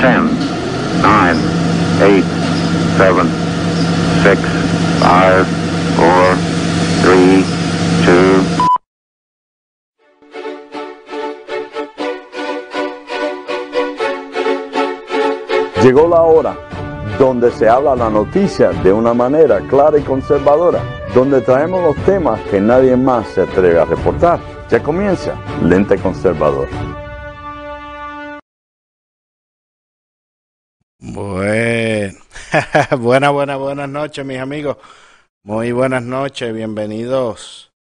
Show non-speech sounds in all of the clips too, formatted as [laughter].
10, 9, 8, 7, 6, 5, 4, 3, 2, Llegó la hora donde se habla la noticia de una manera clara y conservadora, donde traemos los temas que nadie más se atreve a reportar. Ya comienza Lente Conservador. Bueno, [laughs] buenas, buenas, buenas noches, mis amigos. Muy buenas noches, bienvenidos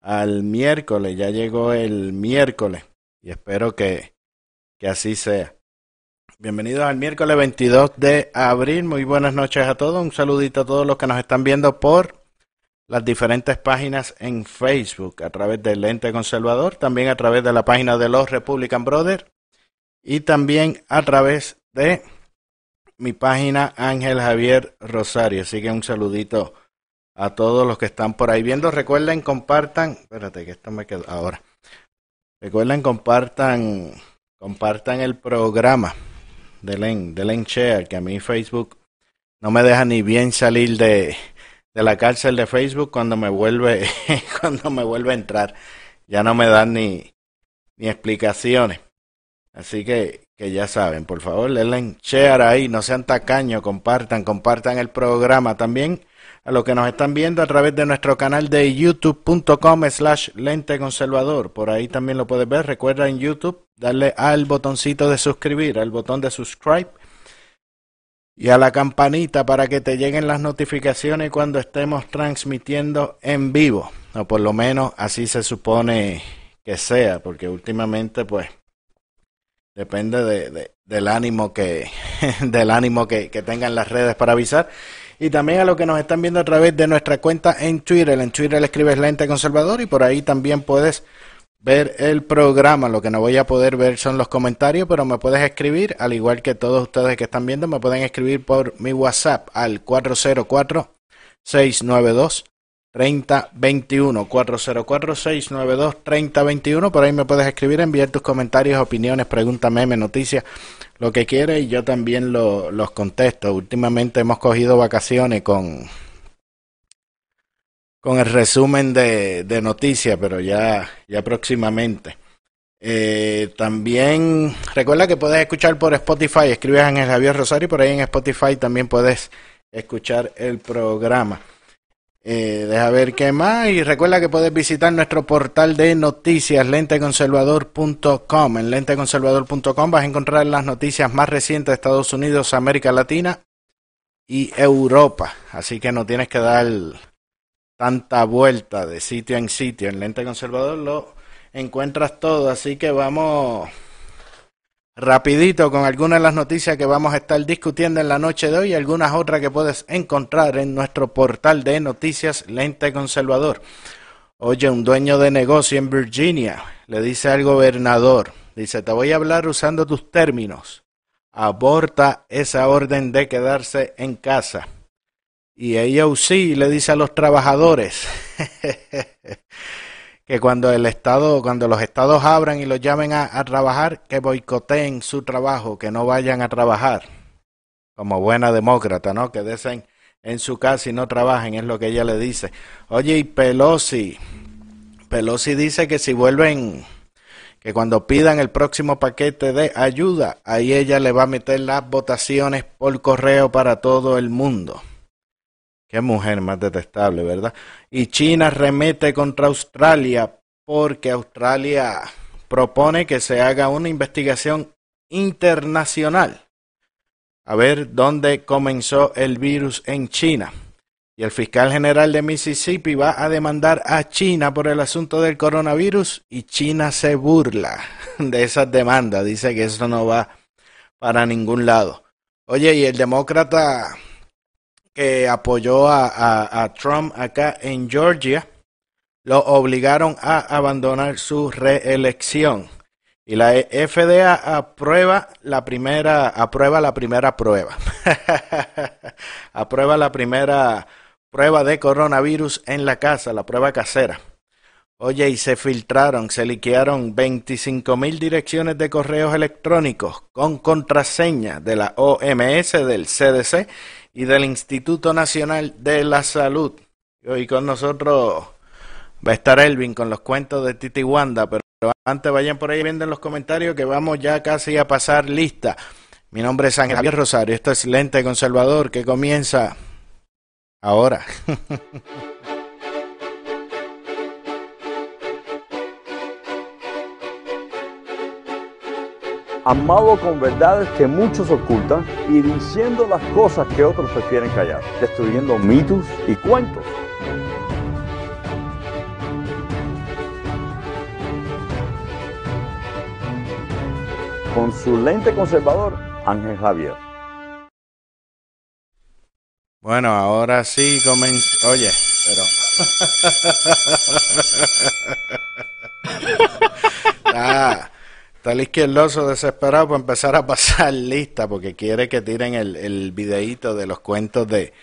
al miércoles. Ya llegó el miércoles y espero que, que así sea. Bienvenidos al miércoles 22 de abril. Muy buenas noches a todos. Un saludito a todos los que nos están viendo por las diferentes páginas en Facebook, a través del Lente Conservador, también a través de la página de los Republican Brothers y también a través de mi página Ángel Javier Rosario. Así que un saludito a todos los que están por ahí viendo. Recuerden, compartan. Espérate, que esto me quedó ahora. Recuerden, compartan, compartan el programa de Len share, que a mí Facebook no me deja ni bien salir de, de la cárcel de Facebook cuando me vuelve, [laughs] cuando me vuelve a entrar. Ya no me dan ni, ni explicaciones. Así que, que ya saben, por favor, denle share ahí, no sean tacaños, compartan, compartan el programa también a los que nos están viendo a través de nuestro canal de youtube.com slash lente conservador. Por ahí también lo puedes ver. Recuerda en YouTube darle al botoncito de suscribir, al botón de subscribe y a la campanita para que te lleguen las notificaciones cuando estemos transmitiendo en vivo. O por lo menos así se supone que sea, porque últimamente pues depende de, del ánimo que [laughs] del ánimo que, tengan las redes para avisar y también a los que nos están viendo a través de nuestra cuenta en Twitter. En Twitter le escribes Lente Conservador y por ahí también puedes ver el programa. Lo que no voy a poder ver son los comentarios, pero me puedes escribir, al igual que todos ustedes que están viendo, me pueden escribir por mi WhatsApp al 404 692 3021 404 692 3021 por ahí me puedes escribir enviar tus comentarios opiniones preguntas memes noticias lo que quieres y yo también lo, los contesto. Últimamente hemos cogido vacaciones con con el resumen de, de noticias pero ya ya próximamente. Eh, también recuerda que puedes escuchar por Spotify escribes en el Javier Rosario por ahí en Spotify también puedes escuchar el programa eh, deja ver qué más y recuerda que puedes visitar nuestro portal de noticias lenteconservador.com. En lenteconservador.com vas a encontrar las noticias más recientes de Estados Unidos, América Latina y Europa. Así que no tienes que dar tanta vuelta de sitio en sitio. En Lente Conservador lo encuentras todo. Así que vamos rapidito con algunas de las noticias que vamos a estar discutiendo en la noche de hoy y algunas otras que puedes encontrar en nuestro portal de noticias Lente Conservador. Oye, un dueño de negocio en Virginia le dice al gobernador, dice, te voy a hablar usando tus términos, aborta esa orden de quedarse en casa. Y sí le dice a los trabajadores, [laughs] que cuando el Estado, cuando los estados abran y los llamen a, trabajar, que boicoteen su trabajo, que no vayan a trabajar. Como buena demócrata, ¿no? Que desen en su casa y no trabajen, es lo que ella le dice. Oye, y Pelosi, Pelosi dice que si vuelven, que cuando pidan el próximo paquete de ayuda, ahí ella le va a meter las votaciones por correo para todo el mundo. Qué mujer más detestable, ¿verdad? Y China remete contra Australia porque Australia propone que se haga una investigación internacional a ver dónde comenzó el virus en China. Y el fiscal general de Mississippi va a demandar a China por el asunto del coronavirus y China se burla [laughs] de esas demandas. Dice que eso no va para ningún lado. Oye, y el demócrata que apoyó a, Trump acá en Georgia, lo obligaron a abandonar su reelección. Y la FDA aprueba la primera, aprueba la primera prueba. [laughs] aprueba la primera prueba de coronavirus en la casa, la prueba casera. Oye, y se filtraron, se liquearon 25 mil direcciones de correos electrónicos con contraseña de la OMS, del CDC y del Instituto Nacional de la Salud. Hoy con nosotros va a estar Elvin con los cuentos de Titi Wanda, pero antes vayan por ahí viendo en los comentarios que vamos ya casi a pasar lista. Mi nombre es Ángel Javier Rosario, esto es Lente Conservador que comienza ahora. [laughs] amado con verdades que muchos ocultan y diciendo las cosas que otros prefieren callar, destruyendo mitos y cuentos. Con su lente conservador, Ángel Javier. Bueno, ahora sí comenzó. Oye, pero. [laughs] ah. Está el izquierdoso desesperado por empezar a pasar [laughs] lista porque quiere que tiren el, el videíto de los cuentos de,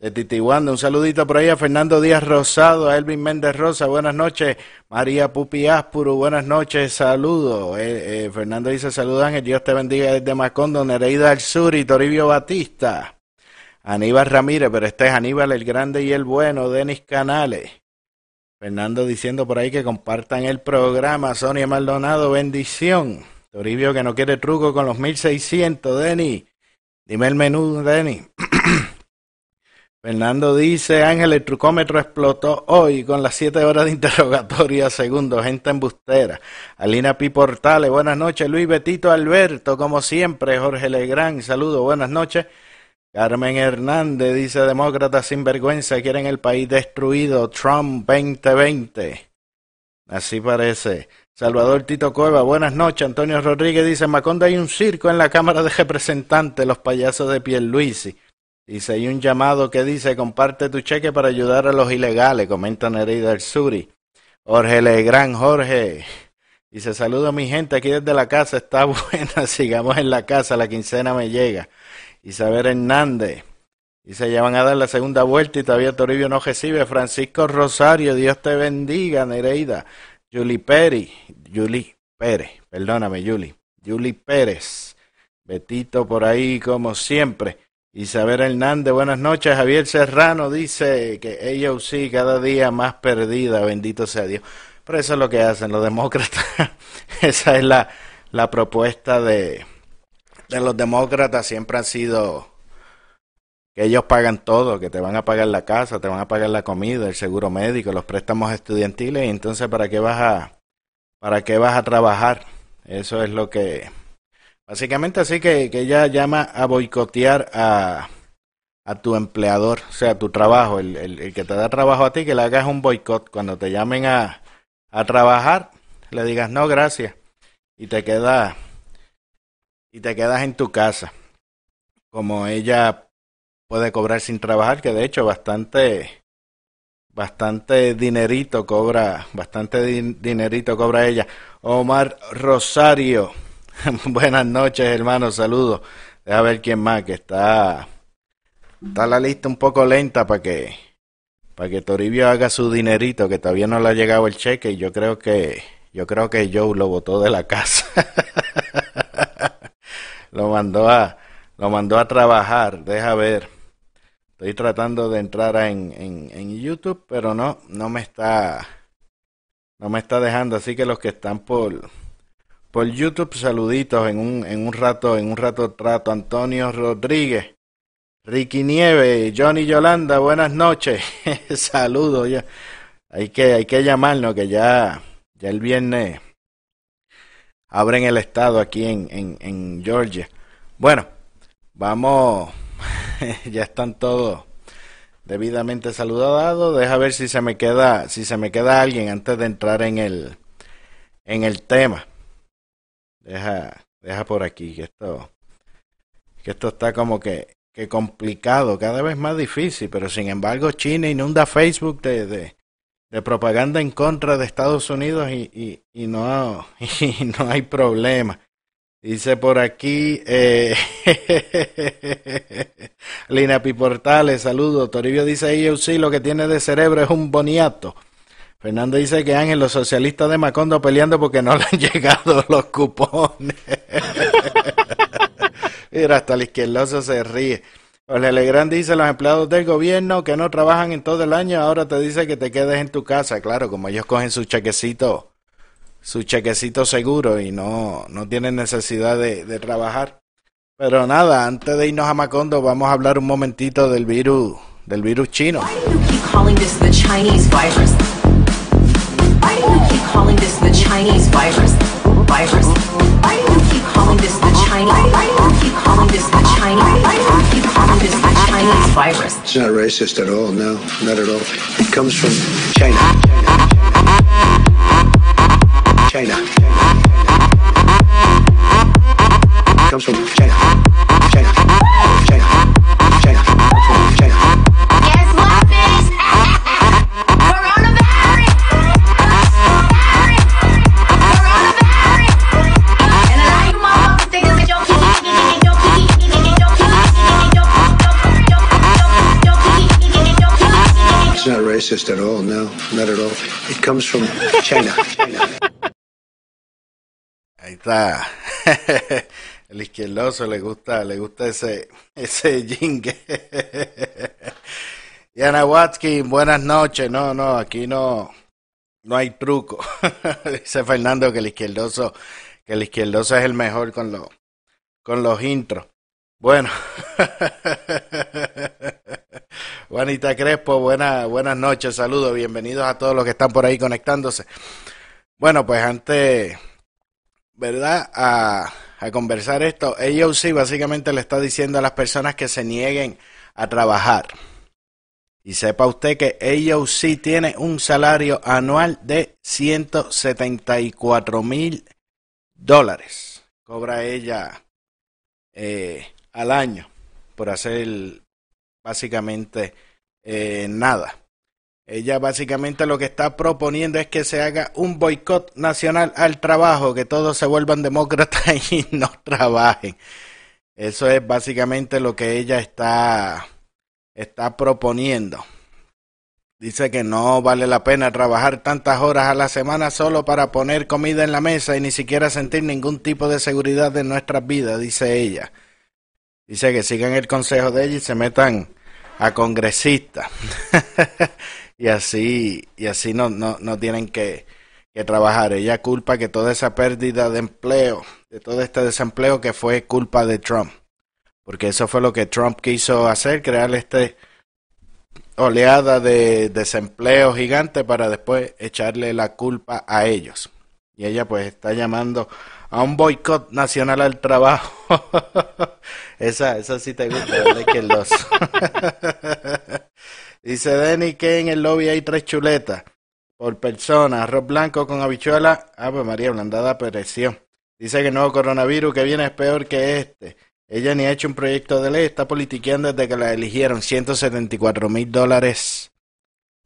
de Titi Wanda. Un saludito por ahí a Fernando Díaz Rosado, a Elvin Méndez Rosa, buenas noches. María Pupi Áspuro, buenas noches, saludos. Eh, eh, Fernando dice saludos Ángel, Dios te bendiga desde Macondo, Nereida del Sur y Toribio Batista. Aníbal Ramírez, pero este es Aníbal el Grande y el Bueno, Denis Canales. Fernando diciendo por ahí que compartan el programa. Sonia Maldonado, bendición. Toribio que no quiere truco con los 1600, Denny. Dime el menú, Denny. [clears throat] Fernando dice, Ángel, el trucómetro explotó hoy con las 7 horas de interrogatorio segundo, gente embustera. Alina Portales, buenas noches. Luis Betito Alberto, como siempre. Jorge Legrand, saludo, buenas noches. Carmen Hernández dice, demócratas sin vergüenza quieren el país destruido. Trump 2020. Así parece. Salvador Tito Cueva, buenas noches. Antonio Rodríguez dice, Maconda hay un circo en la Cámara de Representantes, los payasos de Pierluisi. Dice, hay un llamado que dice, comparte tu cheque para ayudar a los ilegales, comenta Nereida del Suri. Jorge Legrand, Jorge. Dice, saludo a mi gente aquí desde la casa, está [laughs] buena, sigamos en la casa, la quincena me llega. Isabel Hernández. Y se llevan a dar la segunda vuelta y todavía Toribio no recibe. Francisco Rosario, Dios te bendiga, Nereida. Julie Pérez, Julie Pérez, perdóname, Julie. Julie Pérez. Betito por ahí, como siempre. Isabel Hernández, buenas noches. Javier Serrano dice que ellos sí, cada día más perdida, bendito sea Dios. Pero eso es lo que hacen los demócratas. [laughs] Esa es la, la propuesta de, de los demócratas siempre han sido que ellos pagan todo, que te van a pagar la casa, te van a pagar la comida, el seguro médico, los préstamos estudiantiles, y entonces para qué vas a para qué vas a trabajar. Eso es lo que básicamente así que, que ella llama a boicotear a, a tu empleador, o sea, tu trabajo, el, el, el, que te da trabajo a ti, que le hagas un boicot. Cuando te llamen a, a trabajar, le digas no, gracias, y te queda y te quedas en tu casa. Como ella puede cobrar sin trabajar, que de hecho bastante bastante dinerito cobra, bastante dinerito cobra ella. Omar Rosario. [laughs] Buenas noches, hermano, saludos. Deja ver quién más que está está la lista un poco lenta para que para que Toribio haga su dinerito, que todavía no le ha llegado el cheque y yo creo que yo creo que Joe lo botó de la casa. [laughs] lo mandó a lo mandó a trabajar, deja ver. Estoy tratando de entrar en, en, en, YouTube, pero no, no me está, no me está dejando. Así que los que están por, por YouTube, saluditos en un, en un rato, en un rato trato. Antonio Rodríguez, Ricky Nieve, Johnny Yolanda, buenas noches. [laughs] Saludos ya. Hay que, hay que llamarnos que ya, ya el viernes abren el estado aquí en, en, en Georgia. Bueno, vamos, [laughs] ya están todos debidamente saludados. Deja ver si se me queda, si se me queda alguien antes de entrar en el, en el tema. Deja, deja por aquí que esto, que esto está como que, que complicado, cada vez más difícil, pero sin embargo China inunda Facebook de, de, de propaganda en contra de Estados Unidos y, y, y no, [laughs] y no hay problema. Dice por aquí, eh, [laughs] Lina Piportales, saludos. Toribio dice ahí, sí, lo que tiene de cerebro es un boniato. Fernando dice que Ángel, los socialistas de Macondo peleando porque no [laughs] le han llegado los cupones. Mira, hasta el izquierdoso se ríe. Jorge Legrand dice, los empleados del gobierno que no trabajan en todo el año, ahora te dice que te quedes en tu casa. Claro, como ellos cogen su chequecito, su chequecito seguro y no, no tienen necesidad de, trabajar. Pero nada, antes de irnos a Macondo, vamos a hablar un momentito del virus, del virus chino. Why do you keep Virus? It's not racist at all. No, not at all. It comes from China. China. It comes from China. China. China. Racist at all. No, not at all. It comes from China. China. Ahí está. [laughs] El izquierdoso le gusta, le gusta ese, ese jingle. [laughs] Yana Watkins, buenas noches. No, no, aquí no, no hay truco. [laughs] Dice Fernando que el izquierdoso, que el izquierdoso es el mejor con los, con los intros. Bueno. Juanita Crespo, buenas, buenas noches, saludos, bienvenidos a todos los que están por ahí conectándose. Bueno, pues antes, ¿verdad? A, conversar esto, AOC básicamente le está diciendo a las personas que se nieguen a trabajar. Y sepa usted que AOC tiene un salario anual de 174 mil dólares. Cobra ella eh, al año por hacer básicamente eh, nada. Ella básicamente lo que está proponiendo es que se haga un boicot nacional al trabajo, que todos se vuelvan demócratas [laughs] y no trabajen. Eso es básicamente lo que ella está, está proponiendo. Dice que no vale la pena trabajar tantas horas a la semana solo para poner comida en la mesa y ni siquiera sentir ningún tipo de seguridad en nuestras vidas, dice ella. Dice que sigan el consejo de ella y se metan a congresistas. [laughs] y así, y así no, no, no tienen que, que trabajar. Ella culpa que toda esa pérdida de empleo, de todo este desempleo que fue culpa de Trump. Porque eso fue lo que Trump quiso hacer, crear este oleada de desempleo gigante para después echarle la culpa a ellos. Y ella pues está llamando a un boicot nacional al trabajo. [laughs] esa, esa sí te gusta, ¿verdad? Que los... [laughs] Dice Denny que en el lobby hay tres chuletas por persona, arroz blanco con habichuela. Ah, pues María Blandada pereció. Dice que el nuevo coronavirus que viene es peor que este. Ella ni ha hecho un proyecto de ley, está politiqueando desde que la eligieron. 174 mil dólares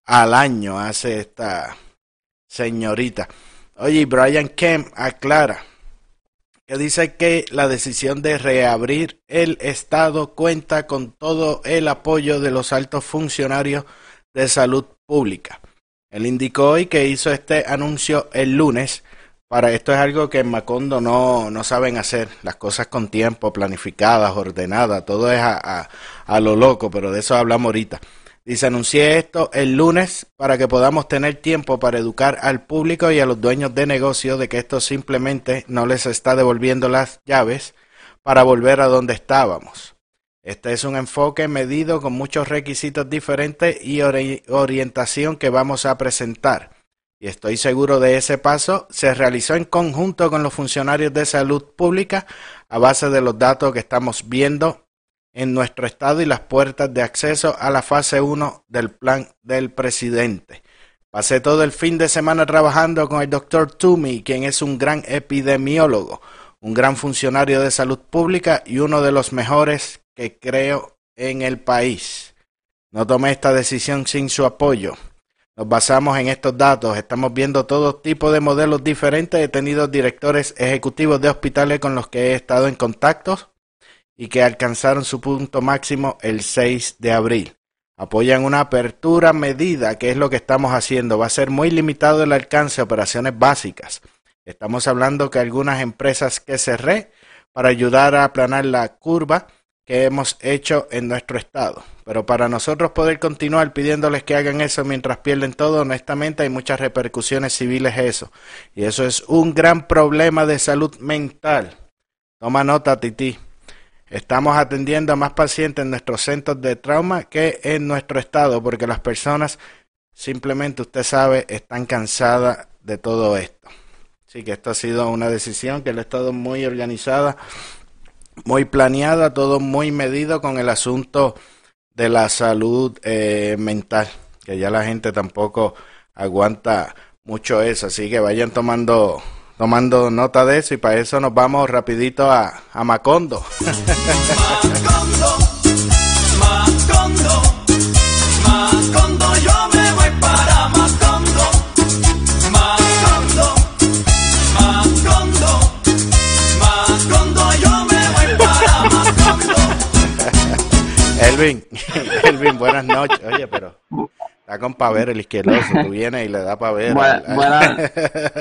al año hace esta señorita. Oye, Brian Kemp aclara que dice que la decisión de reabrir el Estado cuenta con todo el apoyo de los altos funcionarios de salud pública. Él indicó hoy que hizo este anuncio el lunes. Para esto es algo que en Macondo no, no saben hacer, las cosas con tiempo, planificadas, ordenadas, todo es a, a, a lo loco, pero de eso hablamos ahorita. Dice, anuncié esto el lunes para que podamos tener tiempo para educar al público y a los dueños de negocio de que esto simplemente no les está devolviendo las llaves para volver a donde estábamos. Este es un enfoque medido con muchos requisitos diferentes y ori orientación que vamos a presentar. Y estoy seguro de ese paso se realizó en conjunto con los funcionarios de salud pública a base de los datos que estamos viendo en nuestro estado y las puertas de acceso a la fase 1 del plan del presidente. Pasé todo el fin de semana trabajando con el doctor Toomey, quien es un gran epidemiólogo, un gran funcionario de salud pública y uno de los mejores que creo en el país. No tomé esta decisión sin su apoyo. Nos basamos en estos datos, estamos viendo todo tipo de modelos diferentes, he tenido directores ejecutivos de hospitales con los que he estado en contacto y que alcanzaron su punto máximo el 6 de abril. apoyan una apertura medida, que es lo que estamos haciendo. Va a ser muy limitado el alcance a operaciones básicas. Estamos hablando que algunas empresas que cerré para ayudar a aplanar la curva que hemos hecho en nuestro estado. Pero para nosotros poder continuar pidiéndoles que hagan eso mientras pierden todo, honestamente hay muchas repercusiones civiles eso. Y eso es un gran problema de salud mental. Toma nota, Titi. Estamos atendiendo a más pacientes en nuestros centros de trauma que en nuestro estado, porque las personas simplemente, usted sabe, están cansadas de todo esto. Así que esto ha sido una decisión que el estado muy organizada, muy planeada, todo muy medido con el asunto de la salud eh, mental, que ya la gente tampoco aguanta mucho eso, así que vayan tomando tomando nota de eso y para eso nos vamos rapidito a, a Macondo. Macondo, Macondo, Macondo, yo me voy para Macondo. Macondo, Macondo, Macondo, yo me voy para Macondo. [laughs] Elvin, [laughs] Elvin, buenas noches. Oye, pero está con Paver el izquierdoso, tú vienes y le da Paver. Bu- buenas-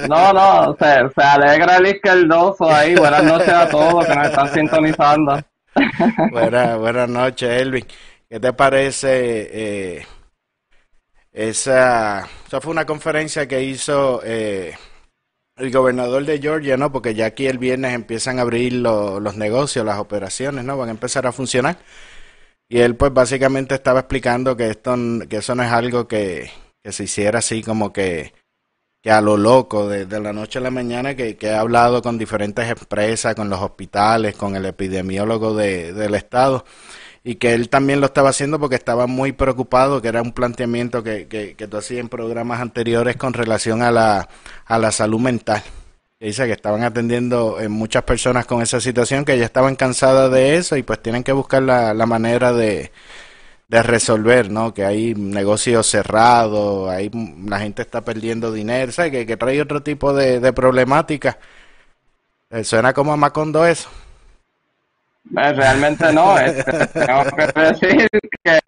[laughs] no, no, se, se alegra el izquierdoso ahí. Buenas noches a todos que nos están sintonizando. [laughs] Buenas, buenas noches, Elvin. ¿Qué te parece eh, esa, esa fue una conferencia que hizo eh, el gobernador de Georgia, ¿no? Porque ya aquí el viernes empiezan a abrir lo- los negocios, las operaciones, ¿no? Van a empezar a funcionar. Y él, pues, básicamente estaba explicando que esto, que eso no es algo que, que se hiciera así como que, que a lo loco, de, de la noche a la mañana, que, que ha hablado con diferentes empresas, con los hospitales, con el epidemiólogo de, del estado, y que él también lo estaba haciendo porque estaba muy preocupado, que era un planteamiento que, que, que tú hacías en programas anteriores con relación a la, a la salud mental. Dice que estaban atendiendo eh, muchas personas con esa situación, que ya estaban cansadas de eso y pues tienen que buscar la, la manera de, de resolver, ¿no? Que hay negocios cerrados, hay, la gente está perdiendo dinero, ¿sabes? Que, que trae otro tipo de, de problemática. Eh, Suena como a Macondo eso. Eh, Realmente no. este, [laughs] tengo que decir que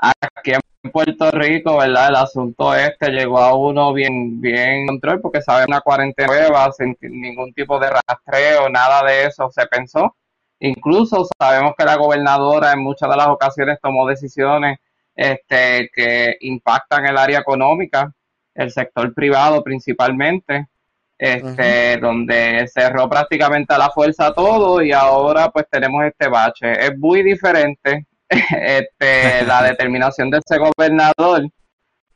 aquí en Puerto Rico, ¿verdad? El asunto este llegó a uno bien, bien control porque sabe una cuarentena nueva, sin ningún tipo de rastreo, nada de eso se pensó. Incluso sabemos que la gobernadora en muchas de las ocasiones tomó decisiones este, que impactan el área económica, el sector privado principalmente este, donde cerró prácticamente a la fuerza todo y ahora pues tenemos este bache. Es muy diferente este, la [laughs] determinación de ese gobernador,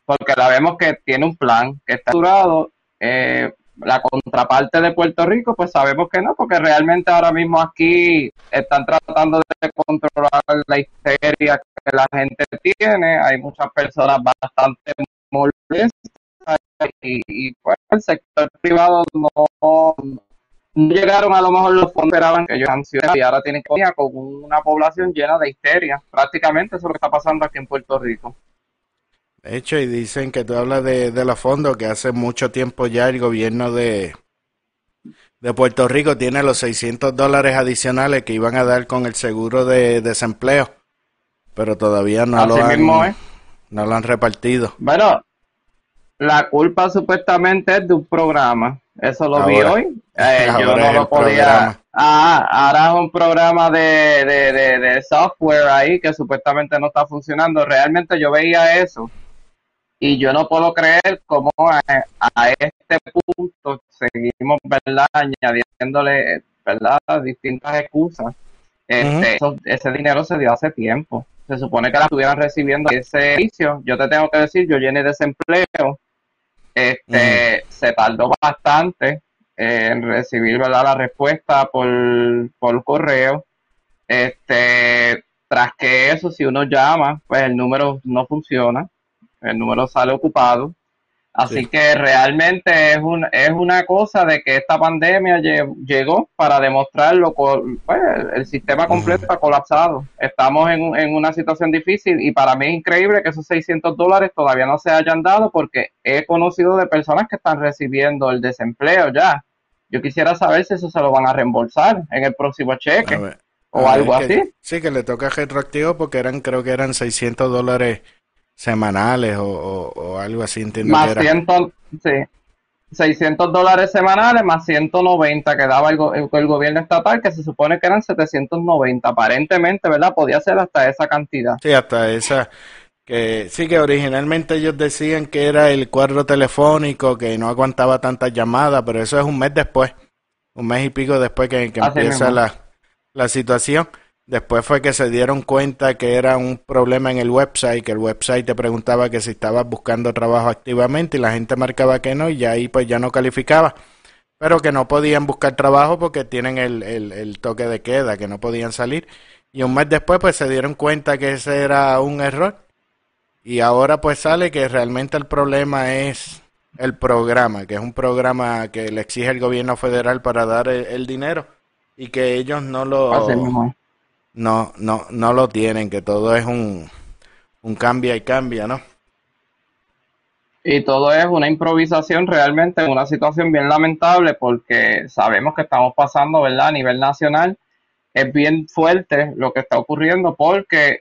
porque la vemos que tiene un plan que está estructurado. eh, la contraparte de Puerto Rico, pues sabemos que no, porque realmente ahora mismo aquí están tratando de controlar la histeria que la gente tiene. Hay muchas personas bastante molestas y, y, pues el sector privado no, no llegaron a lo mejor los fondos que esperaban que ellos han sido y ahora tienen que con una población llena de histeria. Prácticamente eso es lo que está pasando aquí en Puerto Rico. De hecho, y dicen que tú hablas de, de los fondos, que hace mucho tiempo ya el gobierno de, de Puerto Rico tiene los 600 dólares adicionales que iban a dar con el seguro de desempleo, pero todavía no, lo han, mismo es. no lo han repartido. Bueno, la culpa supuestamente es de un programa. Eso lo vi hoy. Eh, [laughs] yo no lo podía. Ah, ahora es un programa de, de, de, de software ahí que supuestamente no está funcionando. Realmente yo veía eso y yo no puedo creer cómo a, a este punto seguimos, ¿verdad? Añadiéndole, ¿verdad? Distintas excusas. Este, eso- ese dinero se dio hace tiempo. Se supone que la estuvieran recibiendo ese servicio. Yo te tengo que decir, yo llené desempleo. Este, se tardó bastante eh, en recibir, ¿verdad? La respuesta por, por correo. Este, tras que eso, si uno llama, pues el número no funciona, el número sale ocupado. Así Sí. que realmente es, un, es una cosa de que esta pandemia lle- llegó para demostrar lo pues, el sistema completo está colapsado. Estamos en, en una situación difícil y para mí es increíble que esos 600 dólares todavía no se hayan dado porque he conocido de personas que están recibiendo el desempleo ya. Yo quisiera saber si eso se lo van a reembolsar en el próximo cheque o algo que- así. Sí, que le toca retroactivo porque eran, creo que eran 600 dólares semanales o, o- o algo así, entiendo que Más era. 100, sí, 600 dólares semanales más 190 que daba el, go- el- el gobierno estatal, que se supone que eran 790. Aparentemente, ¿verdad? Podía ser hasta esa cantidad. Sí, hasta esa, que sí que originalmente ellos decían que era el cuadro telefónico, que no aguantaba tantas llamadas, pero eso es un mes después, un mes y pico después que, que empieza la, la situación. Después fue que se dieron cuenta que era un problema en el website, que el website te preguntaba que si estabas buscando trabajo activamente y la gente marcaba que no y ya ahí pues ya no calificaba. Pero que no podían buscar trabajo porque tienen el, el, toque de queda, que no podían salir. Y un mes después pues se dieron cuenta que ese era un error. Y ahora pues sale que realmente el problema es el programa, que es un programa que le exige el gobierno federal para dar el, el dinero y que ellos no lo mismo. No, no, no lo tienen, que todo es un, un cambia y cambia, ¿no? Y todo es una improvisación realmente en una situación bien lamentable porque sabemos que estamos pasando, ¿verdad? A nivel nacional es bien fuerte lo que está ocurriendo porque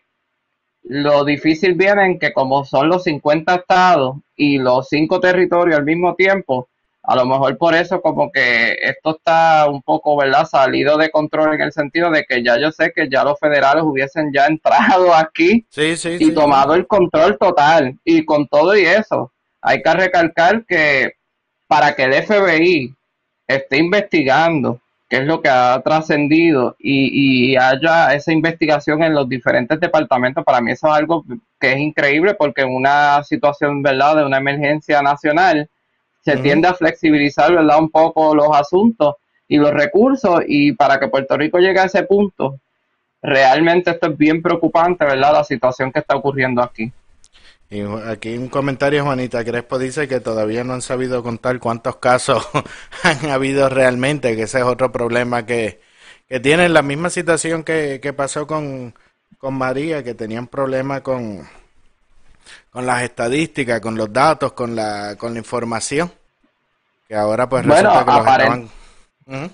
lo difícil viene en que como son los 50 estados y los cinco territorios al mismo tiempo, a lo mejor por eso como que esto está un poco, ¿verdad? Salido de control en el sentido de que ya yo sé que ya los federales hubiesen ya entrado aquí Sí, sí, y sí. tomado el control total. Y con todo y eso, hay que recalcar que para que el FBI esté investigando qué es lo que ha trascendido y, y haya esa investigación en los diferentes departamentos, para mí eso es algo que es increíble porque en una situación, ¿verdad?, de una emergencia nacional, se tiende a flexibilizar, ¿verdad?, un poco los asuntos y los recursos y para que Puerto Rico llegue a ese punto, realmente esto es bien preocupante, ¿verdad? La situación que está ocurriendo aquí. Y aquí un comentario, Juanita Crespo dice que todavía no han sabido contar cuántos casos [laughs] han habido realmente, que ese es otro problema que, que tienen la misma situación que, que pasó con, con María, que tenían problemas con, con las estadísticas, con los datos, con la, con la información, que ahora pues Bueno, resulta que los.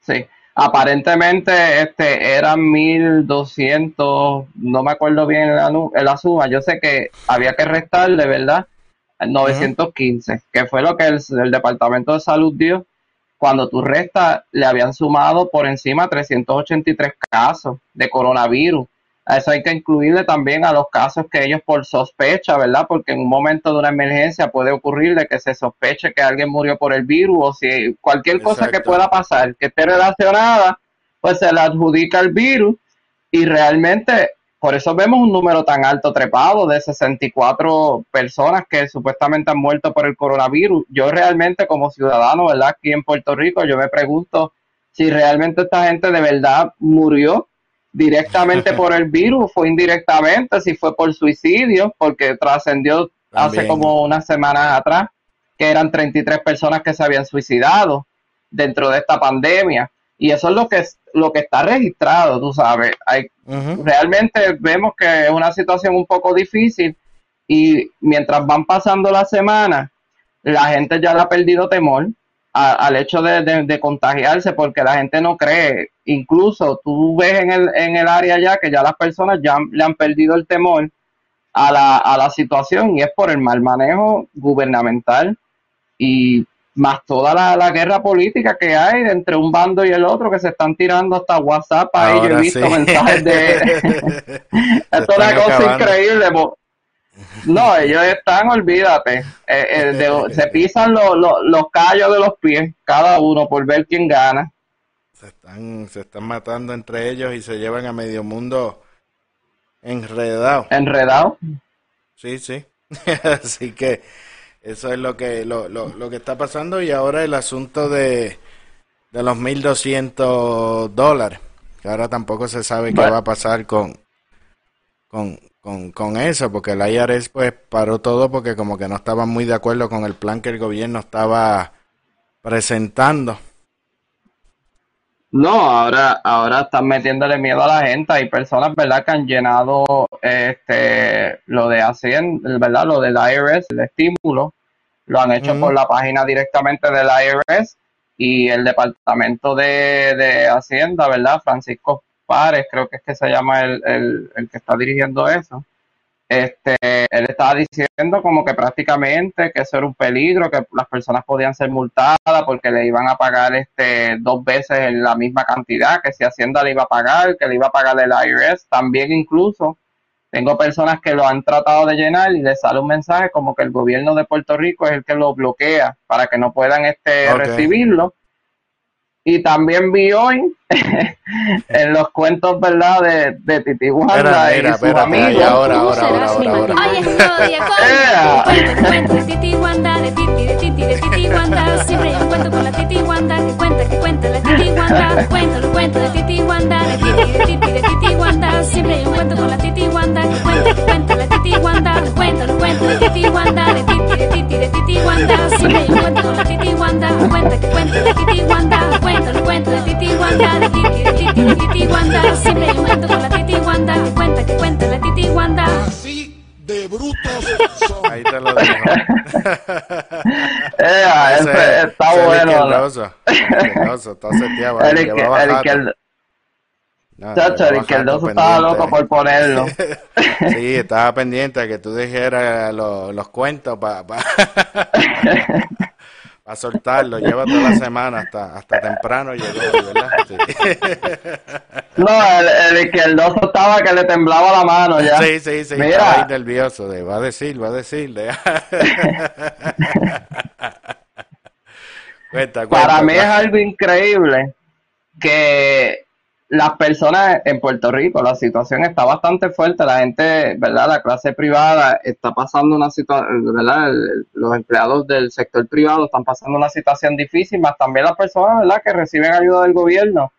Sí, aparentemente este eran 1200, no me acuerdo bien la, la suma, yo sé que había que restarle, ¿verdad? 915, que fue lo que el, el Departamento de Salud dio. Cuando tú restas, le habían sumado por encima 383 casos de coronavirus. A eso hay que incluirle también a los casos que ellos por sospecha, ¿verdad? Porque en un momento de una emergencia puede ocurrirle que se sospeche que alguien murió por el virus o si cualquier cosa que pueda pasar que esté relacionada, pues se le adjudica el virus y realmente por eso vemos un número tan alto trepado de 64 personas que supuestamente han muerto por el coronavirus. Yo realmente como ciudadano, ¿verdad? Aquí en Puerto Rico, yo me pregunto si realmente esta gente de verdad murió directamente [laughs] por el virus, fue indirectamente, si fue por suicidio, porque trascendió hace como unas semanas atrás que eran 33 personas que se habían suicidado dentro de esta pandemia. Y eso es lo que, lo que está registrado, tú sabes. Hay, realmente vemos que es una situación un poco difícil y mientras van pasando las semanas, la gente ya le ha perdido temor a- al hecho de, de- de contagiarse porque la gente no cree. Incluso tú ves en el, en el área ya que ya las personas ya le han perdido el temor a la, a la situación y es por el mal manejo gubernamental y más toda la, la guerra política que hay entre un bando y el otro que se están tirando hasta WhatsApp ahí yo he visto sí. mensajes de [laughs] [laughs] es una cosa acabando. increíble. No ellos están olvídate eh, eh, de- [laughs] se pisan los, los, los callos de los pies cada uno por ver quién gana Se están, se están matando entre ellos y se llevan a medio mundo enredado. enredado Sí, sí. [laughs] Así que eso es lo que lo, lo, lo que está pasando y ahora el asunto de, de los 1.200 dólares, que ahora tampoco se sabe qué Bueno. va a pasar con, con, con, con eso, porque el IRS pues paró todo porque como que no estaban muy de acuerdo con el plan que el gobierno estaba presentando. No, ahora, ahora están metiéndole miedo a la gente. Hay personas, ¿verdad?, que han llenado este lo de Hacienda, ¿verdad? Lo del IRS, el estímulo, lo han hecho por la página directamente del IRS y el Departamento de, de Hacienda, ¿verdad? Francisco Párez, creo que es que se llama el, el, el que está dirigiendo eso. Este, él estaba diciendo como que prácticamente que eso era un peligro, que las personas podían ser multadas porque le iban a pagar este dos veces la misma cantidad, que si Hacienda le iba a pagar, que le iba a pagar el IRS, también incluso tengo personas que lo han tratado de llenar y les sale un mensaje como que el gobierno de Puerto Rico es el que lo bloquea para que no puedan este recibirlo. Y también vi hoy [laughs] en los cuentos, ¿verdad? De, de Titi Wanda y sus amigos. ahora, ¿Cómo ahora, ahora, ahora? Hoy estoy [laughs] ¡Ea! Cuento, cuento de Titi Wanda, de Titi, de Titi, de Titi Wanda. Siempre un cuento con la Titi Wanda, que cuenta, que cuenta la Titi Wanda. Cuento, lo cuento de Titi Wanda, de Titi, de Titi, de Titi Wanda. Siempre un cuento con la Titi Wanda, que cuenta, que cuenta la Titi Wanda. Cuento, lo cuento de Titi Wanda, de Titi, de Titi, de Titi Wanda. Siempre un cuento con la Titi Wanda, cuenta, que cuenta la Titi Wanda. Cuento, lo cuento de Titi Wanda, de Titi, de Titi, de Titi Wanda. Siempre hay un cuento con la Titi Wanda, que cuenta, que cuenta la Titi Wanda. Así de brutos son. Ahí te lo dejo. [laughs] Ea, Ese- ese está ese bueno. está seteado ahí, El, que va el bajando. izquier- No, chacho, que el izquierdoso bajando, estaba loco por ponerlo. [laughs] Sí, estaba pendiente de que tú dijeras los, los cuentos para [laughs] soltarlo. Lleva toda la semana hasta, hasta temprano llegó, ¿verdad? Sí. [laughs] No, el, el izquierdoso estaba que le temblaba la mano ya. Sí, sí, sí, Mira. estaba ahí nervioso de, va a decir, va a decir. de- [laughs] cuenta, cuenta. Para mí es algo increíble que las personas en Puerto Rico, la situación está bastante fuerte, la gente, ¿verdad? La clase privada está pasando una situación, ¿verdad? Los empleados del sector privado están pasando una situación difícil, más también las personas, ¿verdad? Que reciben ayuda del gobierno,